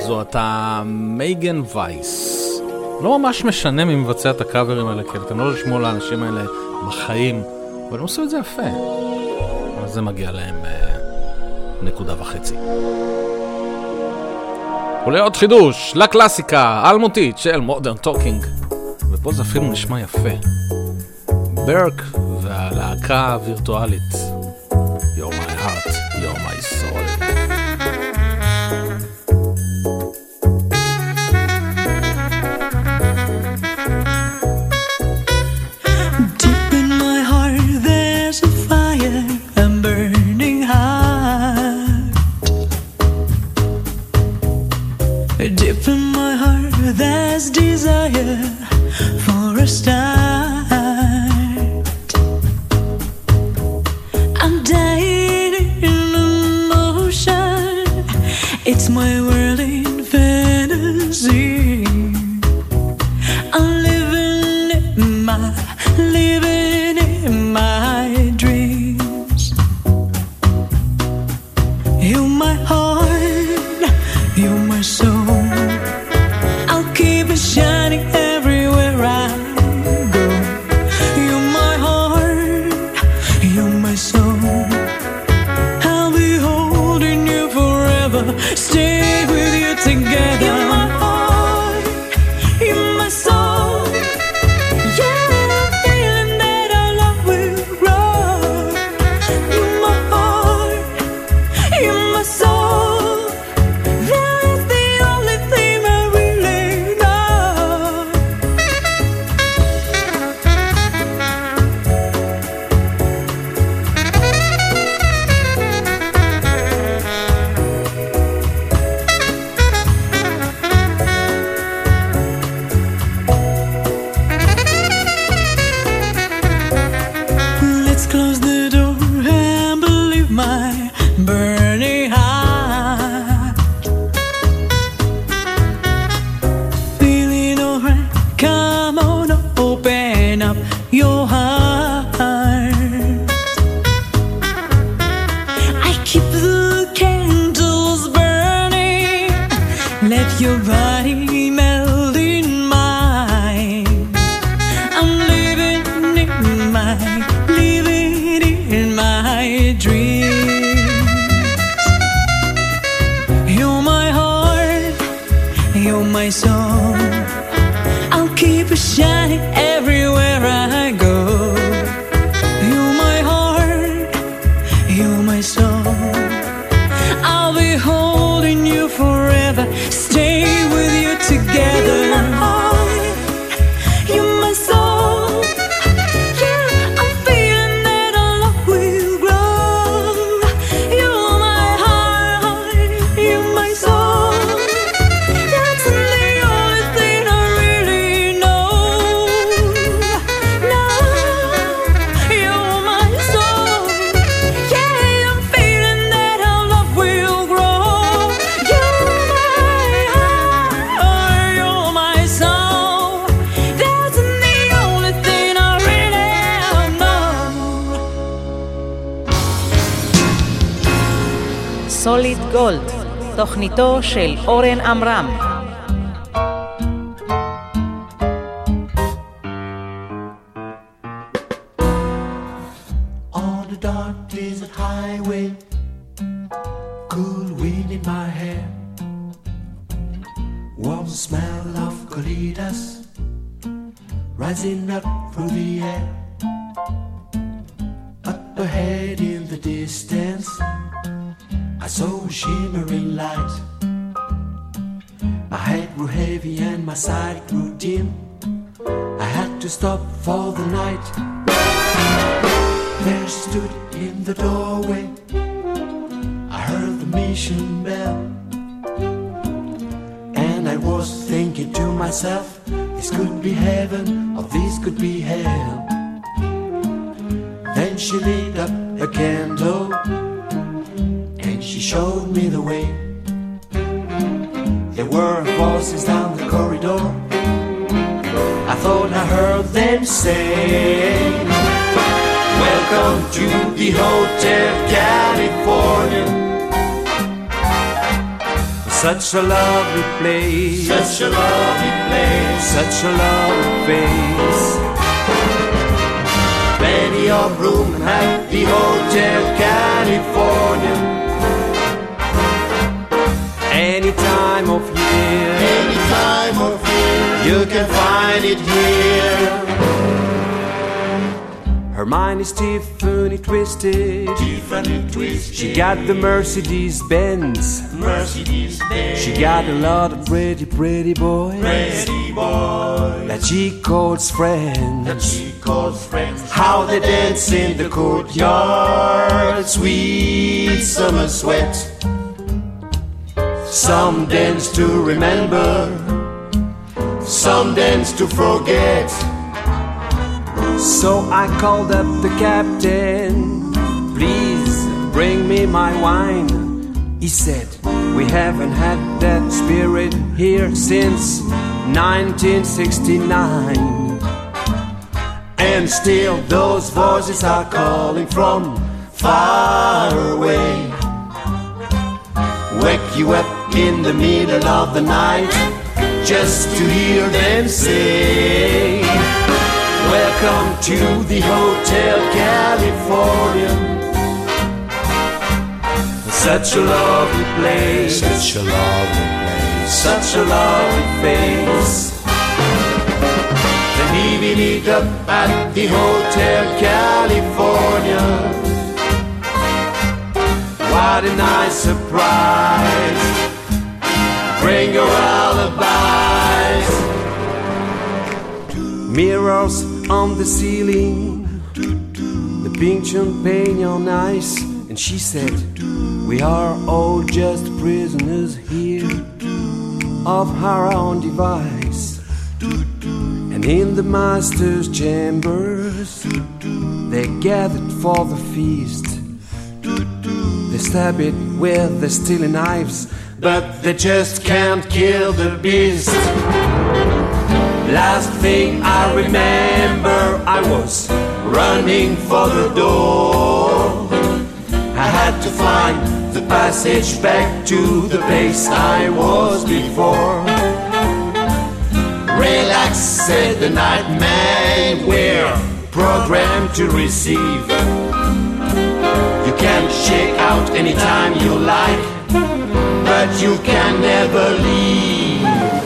זו הייתה מייגן וייס. לא ממש משנה מי מבצע את הקאברים האלה, כי אתם לא תשמעו לאנשים האלה בחיים, אבל הם עושים את זה יפה. אז זה מגיע להם אה, נקודה וחצי. אולי עוד חידוש לקלאסיקה האלמותית של מודרן טוקינג, ופה זה אפילו נשמע יפה. ברק והלהקה הווירטואלית. You're my heart, you're my soul. Oren Amram. to stop for the night. There stood in the doorway, I heard the mission bell. And I was thinking to myself, this could be heaven or this could be hell. Then she lit up a candle and she showed me the way. There were voices down the corridor thought I heard them say, Welcome to the Hotel California. Such a lovely place, such a lovely place, such a lovely face. Plenty of room at the Hotel California. Any time of year, any time of you can find it here. Her mind is Tiffany twisted. Tiffany twisted. She got the Mercedes Benz. Mercedes Benz. She got a lot of pretty, pretty boys. Pretty boys. That she calls friends. That she calls friends. How they dance in the courtyard. Sweet summer sweat. Some dance to remember. Some dance to forget. So I called up the captain. Please bring me my wine. He said, We haven't had that spirit here since 1969. And still those voices are calling from far away. Wake you up in the middle of the night just to hear them say. Welcome to the Hotel California. Such a lovely place. Such a lovely place. Such a lovely face. Then he will meet up at the Hotel California. What a nice surprise. Bring your alibis. Mirrors on the ceiling, the pink champagne on ice, and she said, We are all just prisoners here of our own device. And in the master's chambers, they gathered for the feast. They stab it with their steely knives, but they just can't kill the beast. Last thing I remember, I was running for the door. I had to find the passage back to the place I was before. Relax, said the nightmare, we're programmed to receive. You can shake out anytime you like, but you can never leave.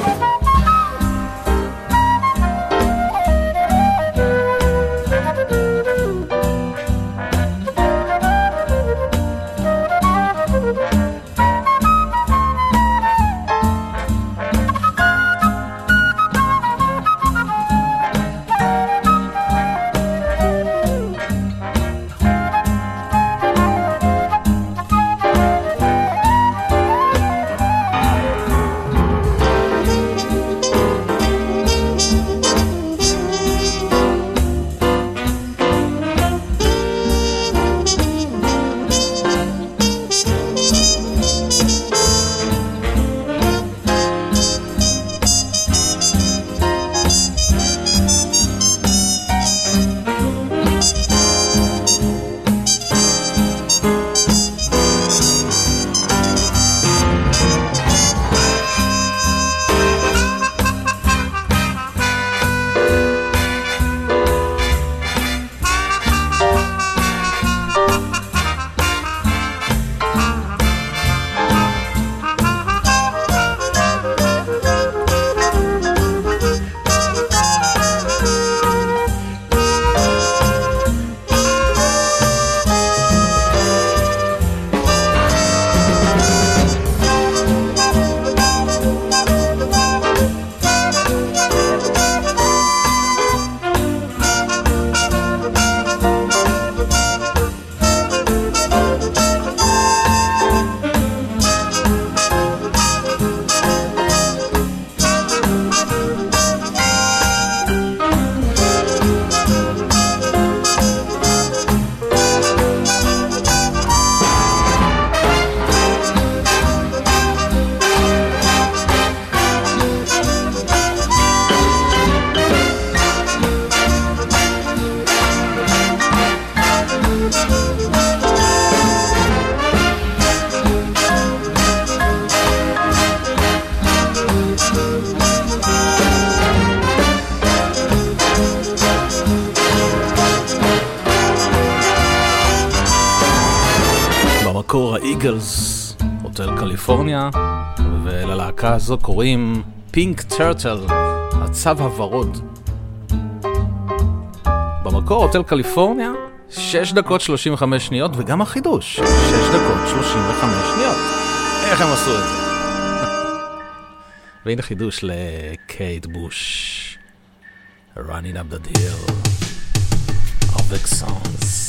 הזו קוראים פינק טרטל, הצו הוורוד. במקור הוטל קליפורניה, 6 דקות 35 שניות, וגם החידוש, 6 דקות 35 שניות. איך הם עשו את זה? והנה חידוש לקייט בוש. Running up the deal, of the songs.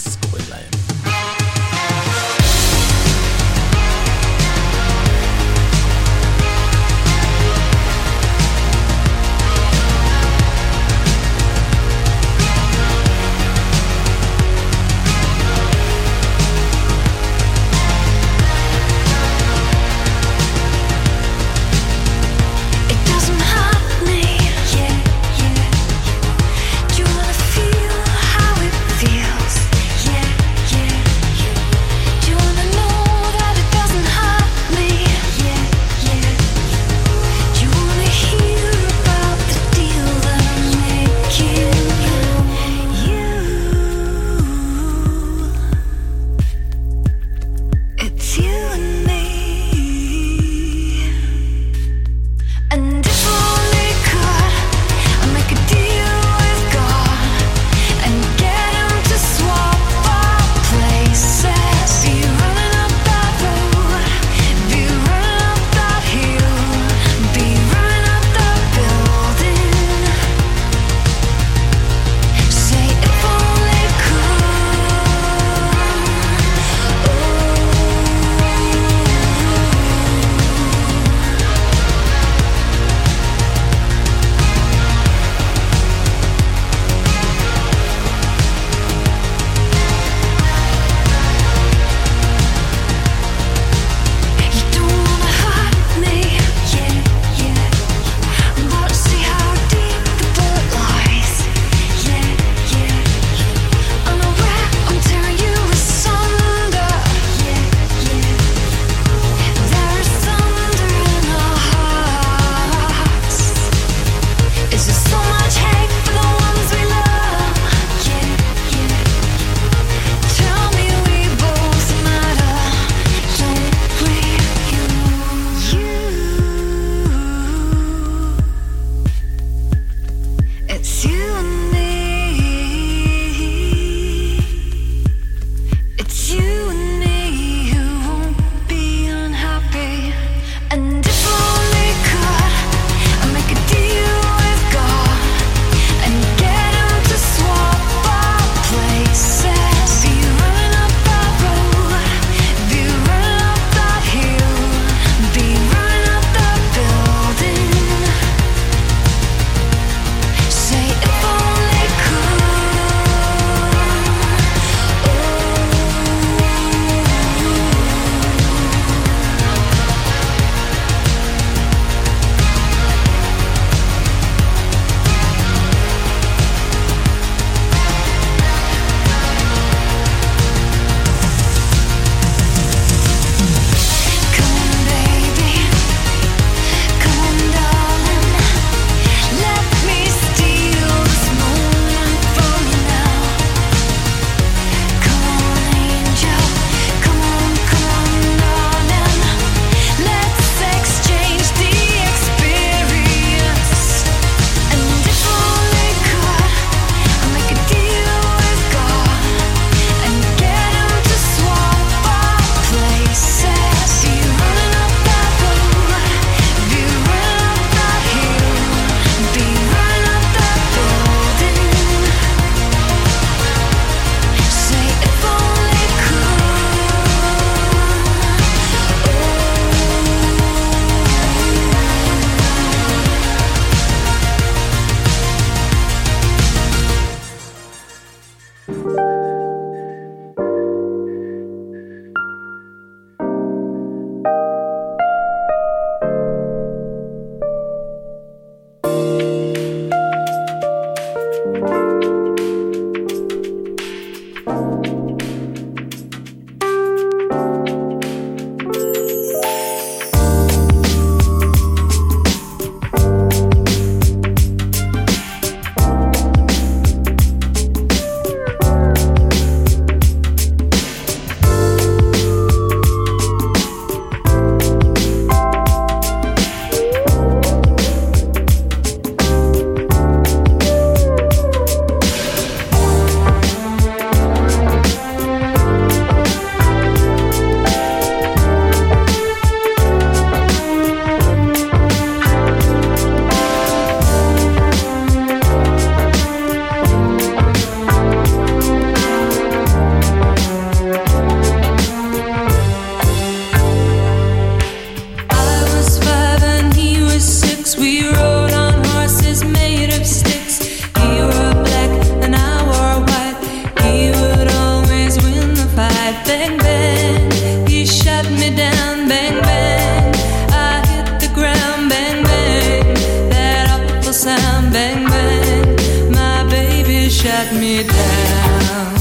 Shut me down.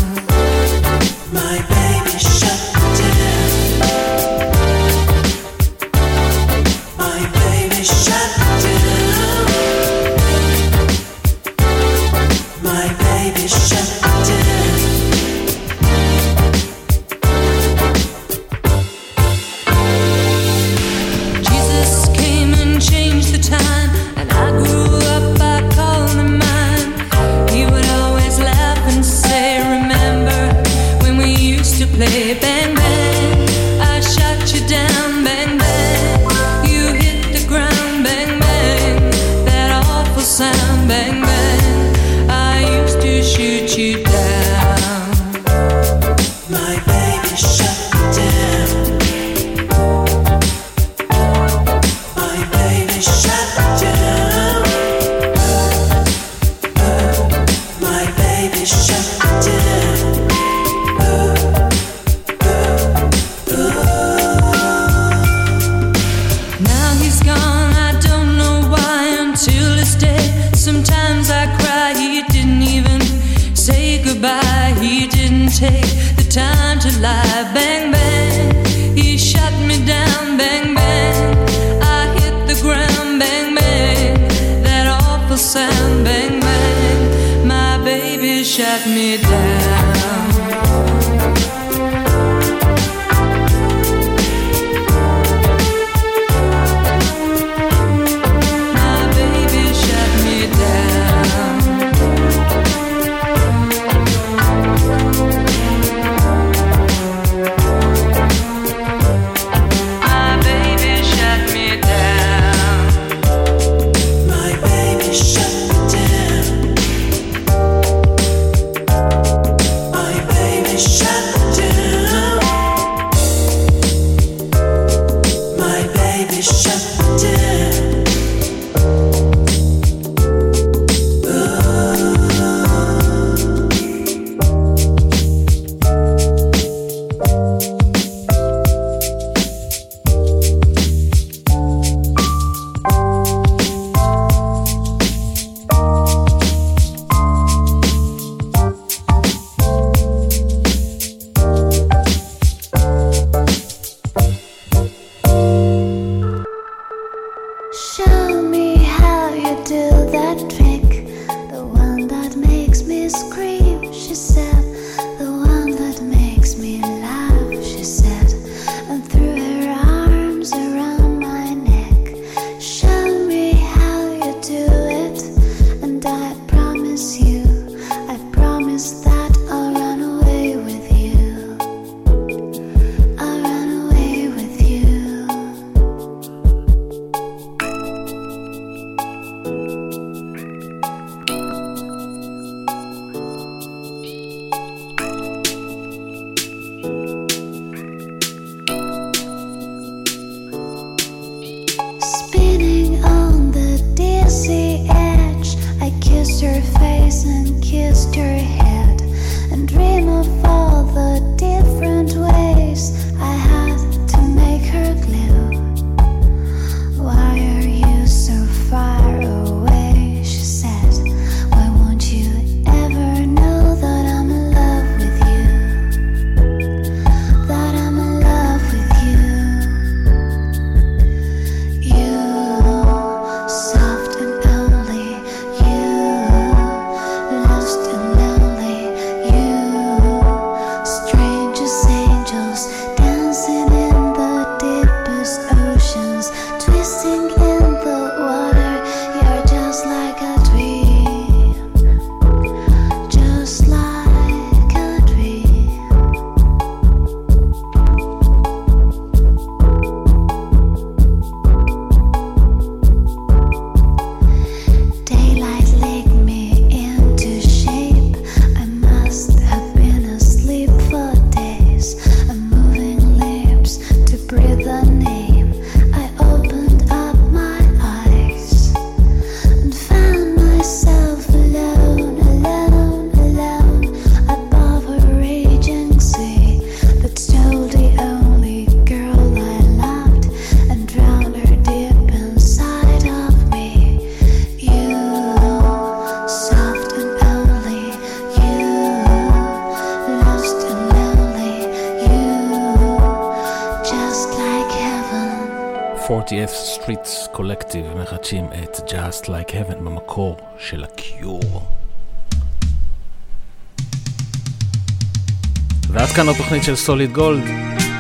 של סוליד גולד.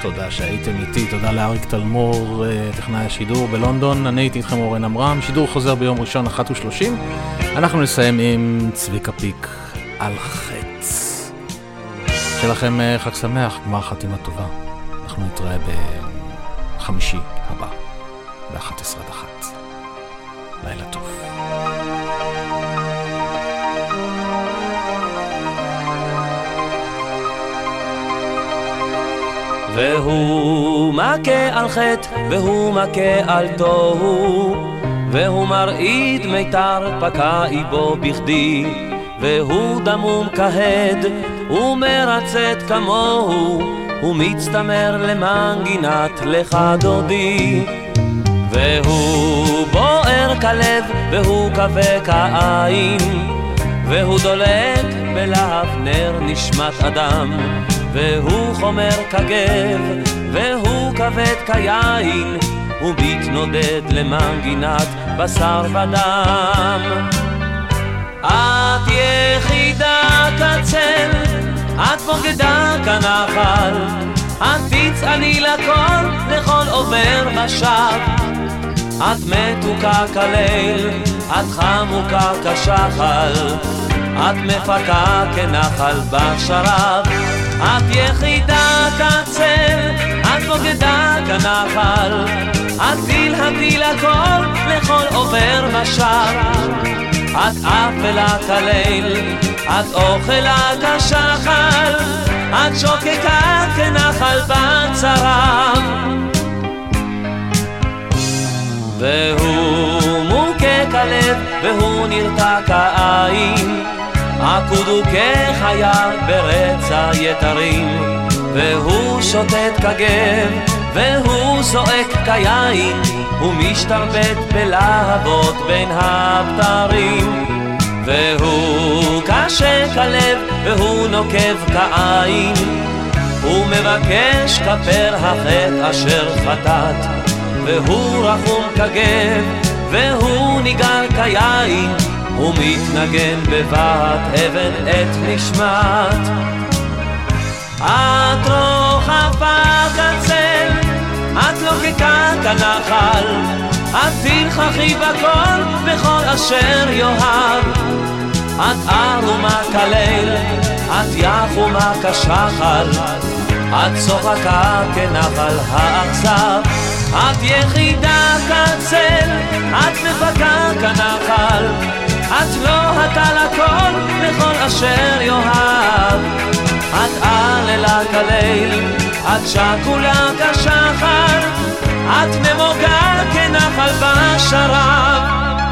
תודה שהייתם איתי, תודה לאריק תלמור, אה, טכנאי השידור בלונדון. אני הייתי איתכם אורן עמרם, שידור חוזר ביום ראשון, 1:30. אנחנו נסיים עם צביקה פיק על חץ. שיהיה לכם אה, חג שמח, גמר חתימה טובה. אנחנו נתראה בחמישי הבא, והוא מכה על חטא, והוא מכה על תוהו, והוא מרעיד מיתר פקע איבו בכדי, והוא דמום כהד, ומרצת כמוהו, ומצטמר למנגינת לך דודי. והוא בוער כלב, והוא כבה כעין, והוא דולק בלהב נר נשמת אדם, והוא חומר כגב, והוא כבד כיין, ומתנודד למנגינת בשר ודם. את יחידה כצל, את בוגדה כנחל, את תצעני לכל, לכל עובר ושב. את מתוקה כליל, את חמוקה כשחל, את מפקה כנחל בשרב. את יחידה כצל, את בוגדה כנחל, את תלהבי לכל, לכל עובר ושב. את אפלה כליל, את אוכלה כשחל, את שוקקה כנחל בצרב. והוא מוכה כלב, והוא נרתע כעין, עקוד הוא כחיה ברצע יתרים, והוא שוטט כגב, והוא זועק כיין, הוא משתרבט בלהבות בין הבתרים. והוא קשה כלב, והוא נוקב כעין, הוא מבקש כפר החטא אשר חטאת, והוא רחום כגב, והוא ניגר כיין, הוא מתנגן בבת אבן את נשמת. את רוחבה כצל, את לוקקה כנחל, את תלככי בכל, בכל אשר יאהב. את ערומה כליל, את יחומה כשחל, את צוחקה כנחל האכזב. את יחידה כצל, את מפקה כנחל, את לא הטל הכל לכל אשר יאהב. את עללה כליל, את שקולה כשחר, את נמוגה כנחל בשרב.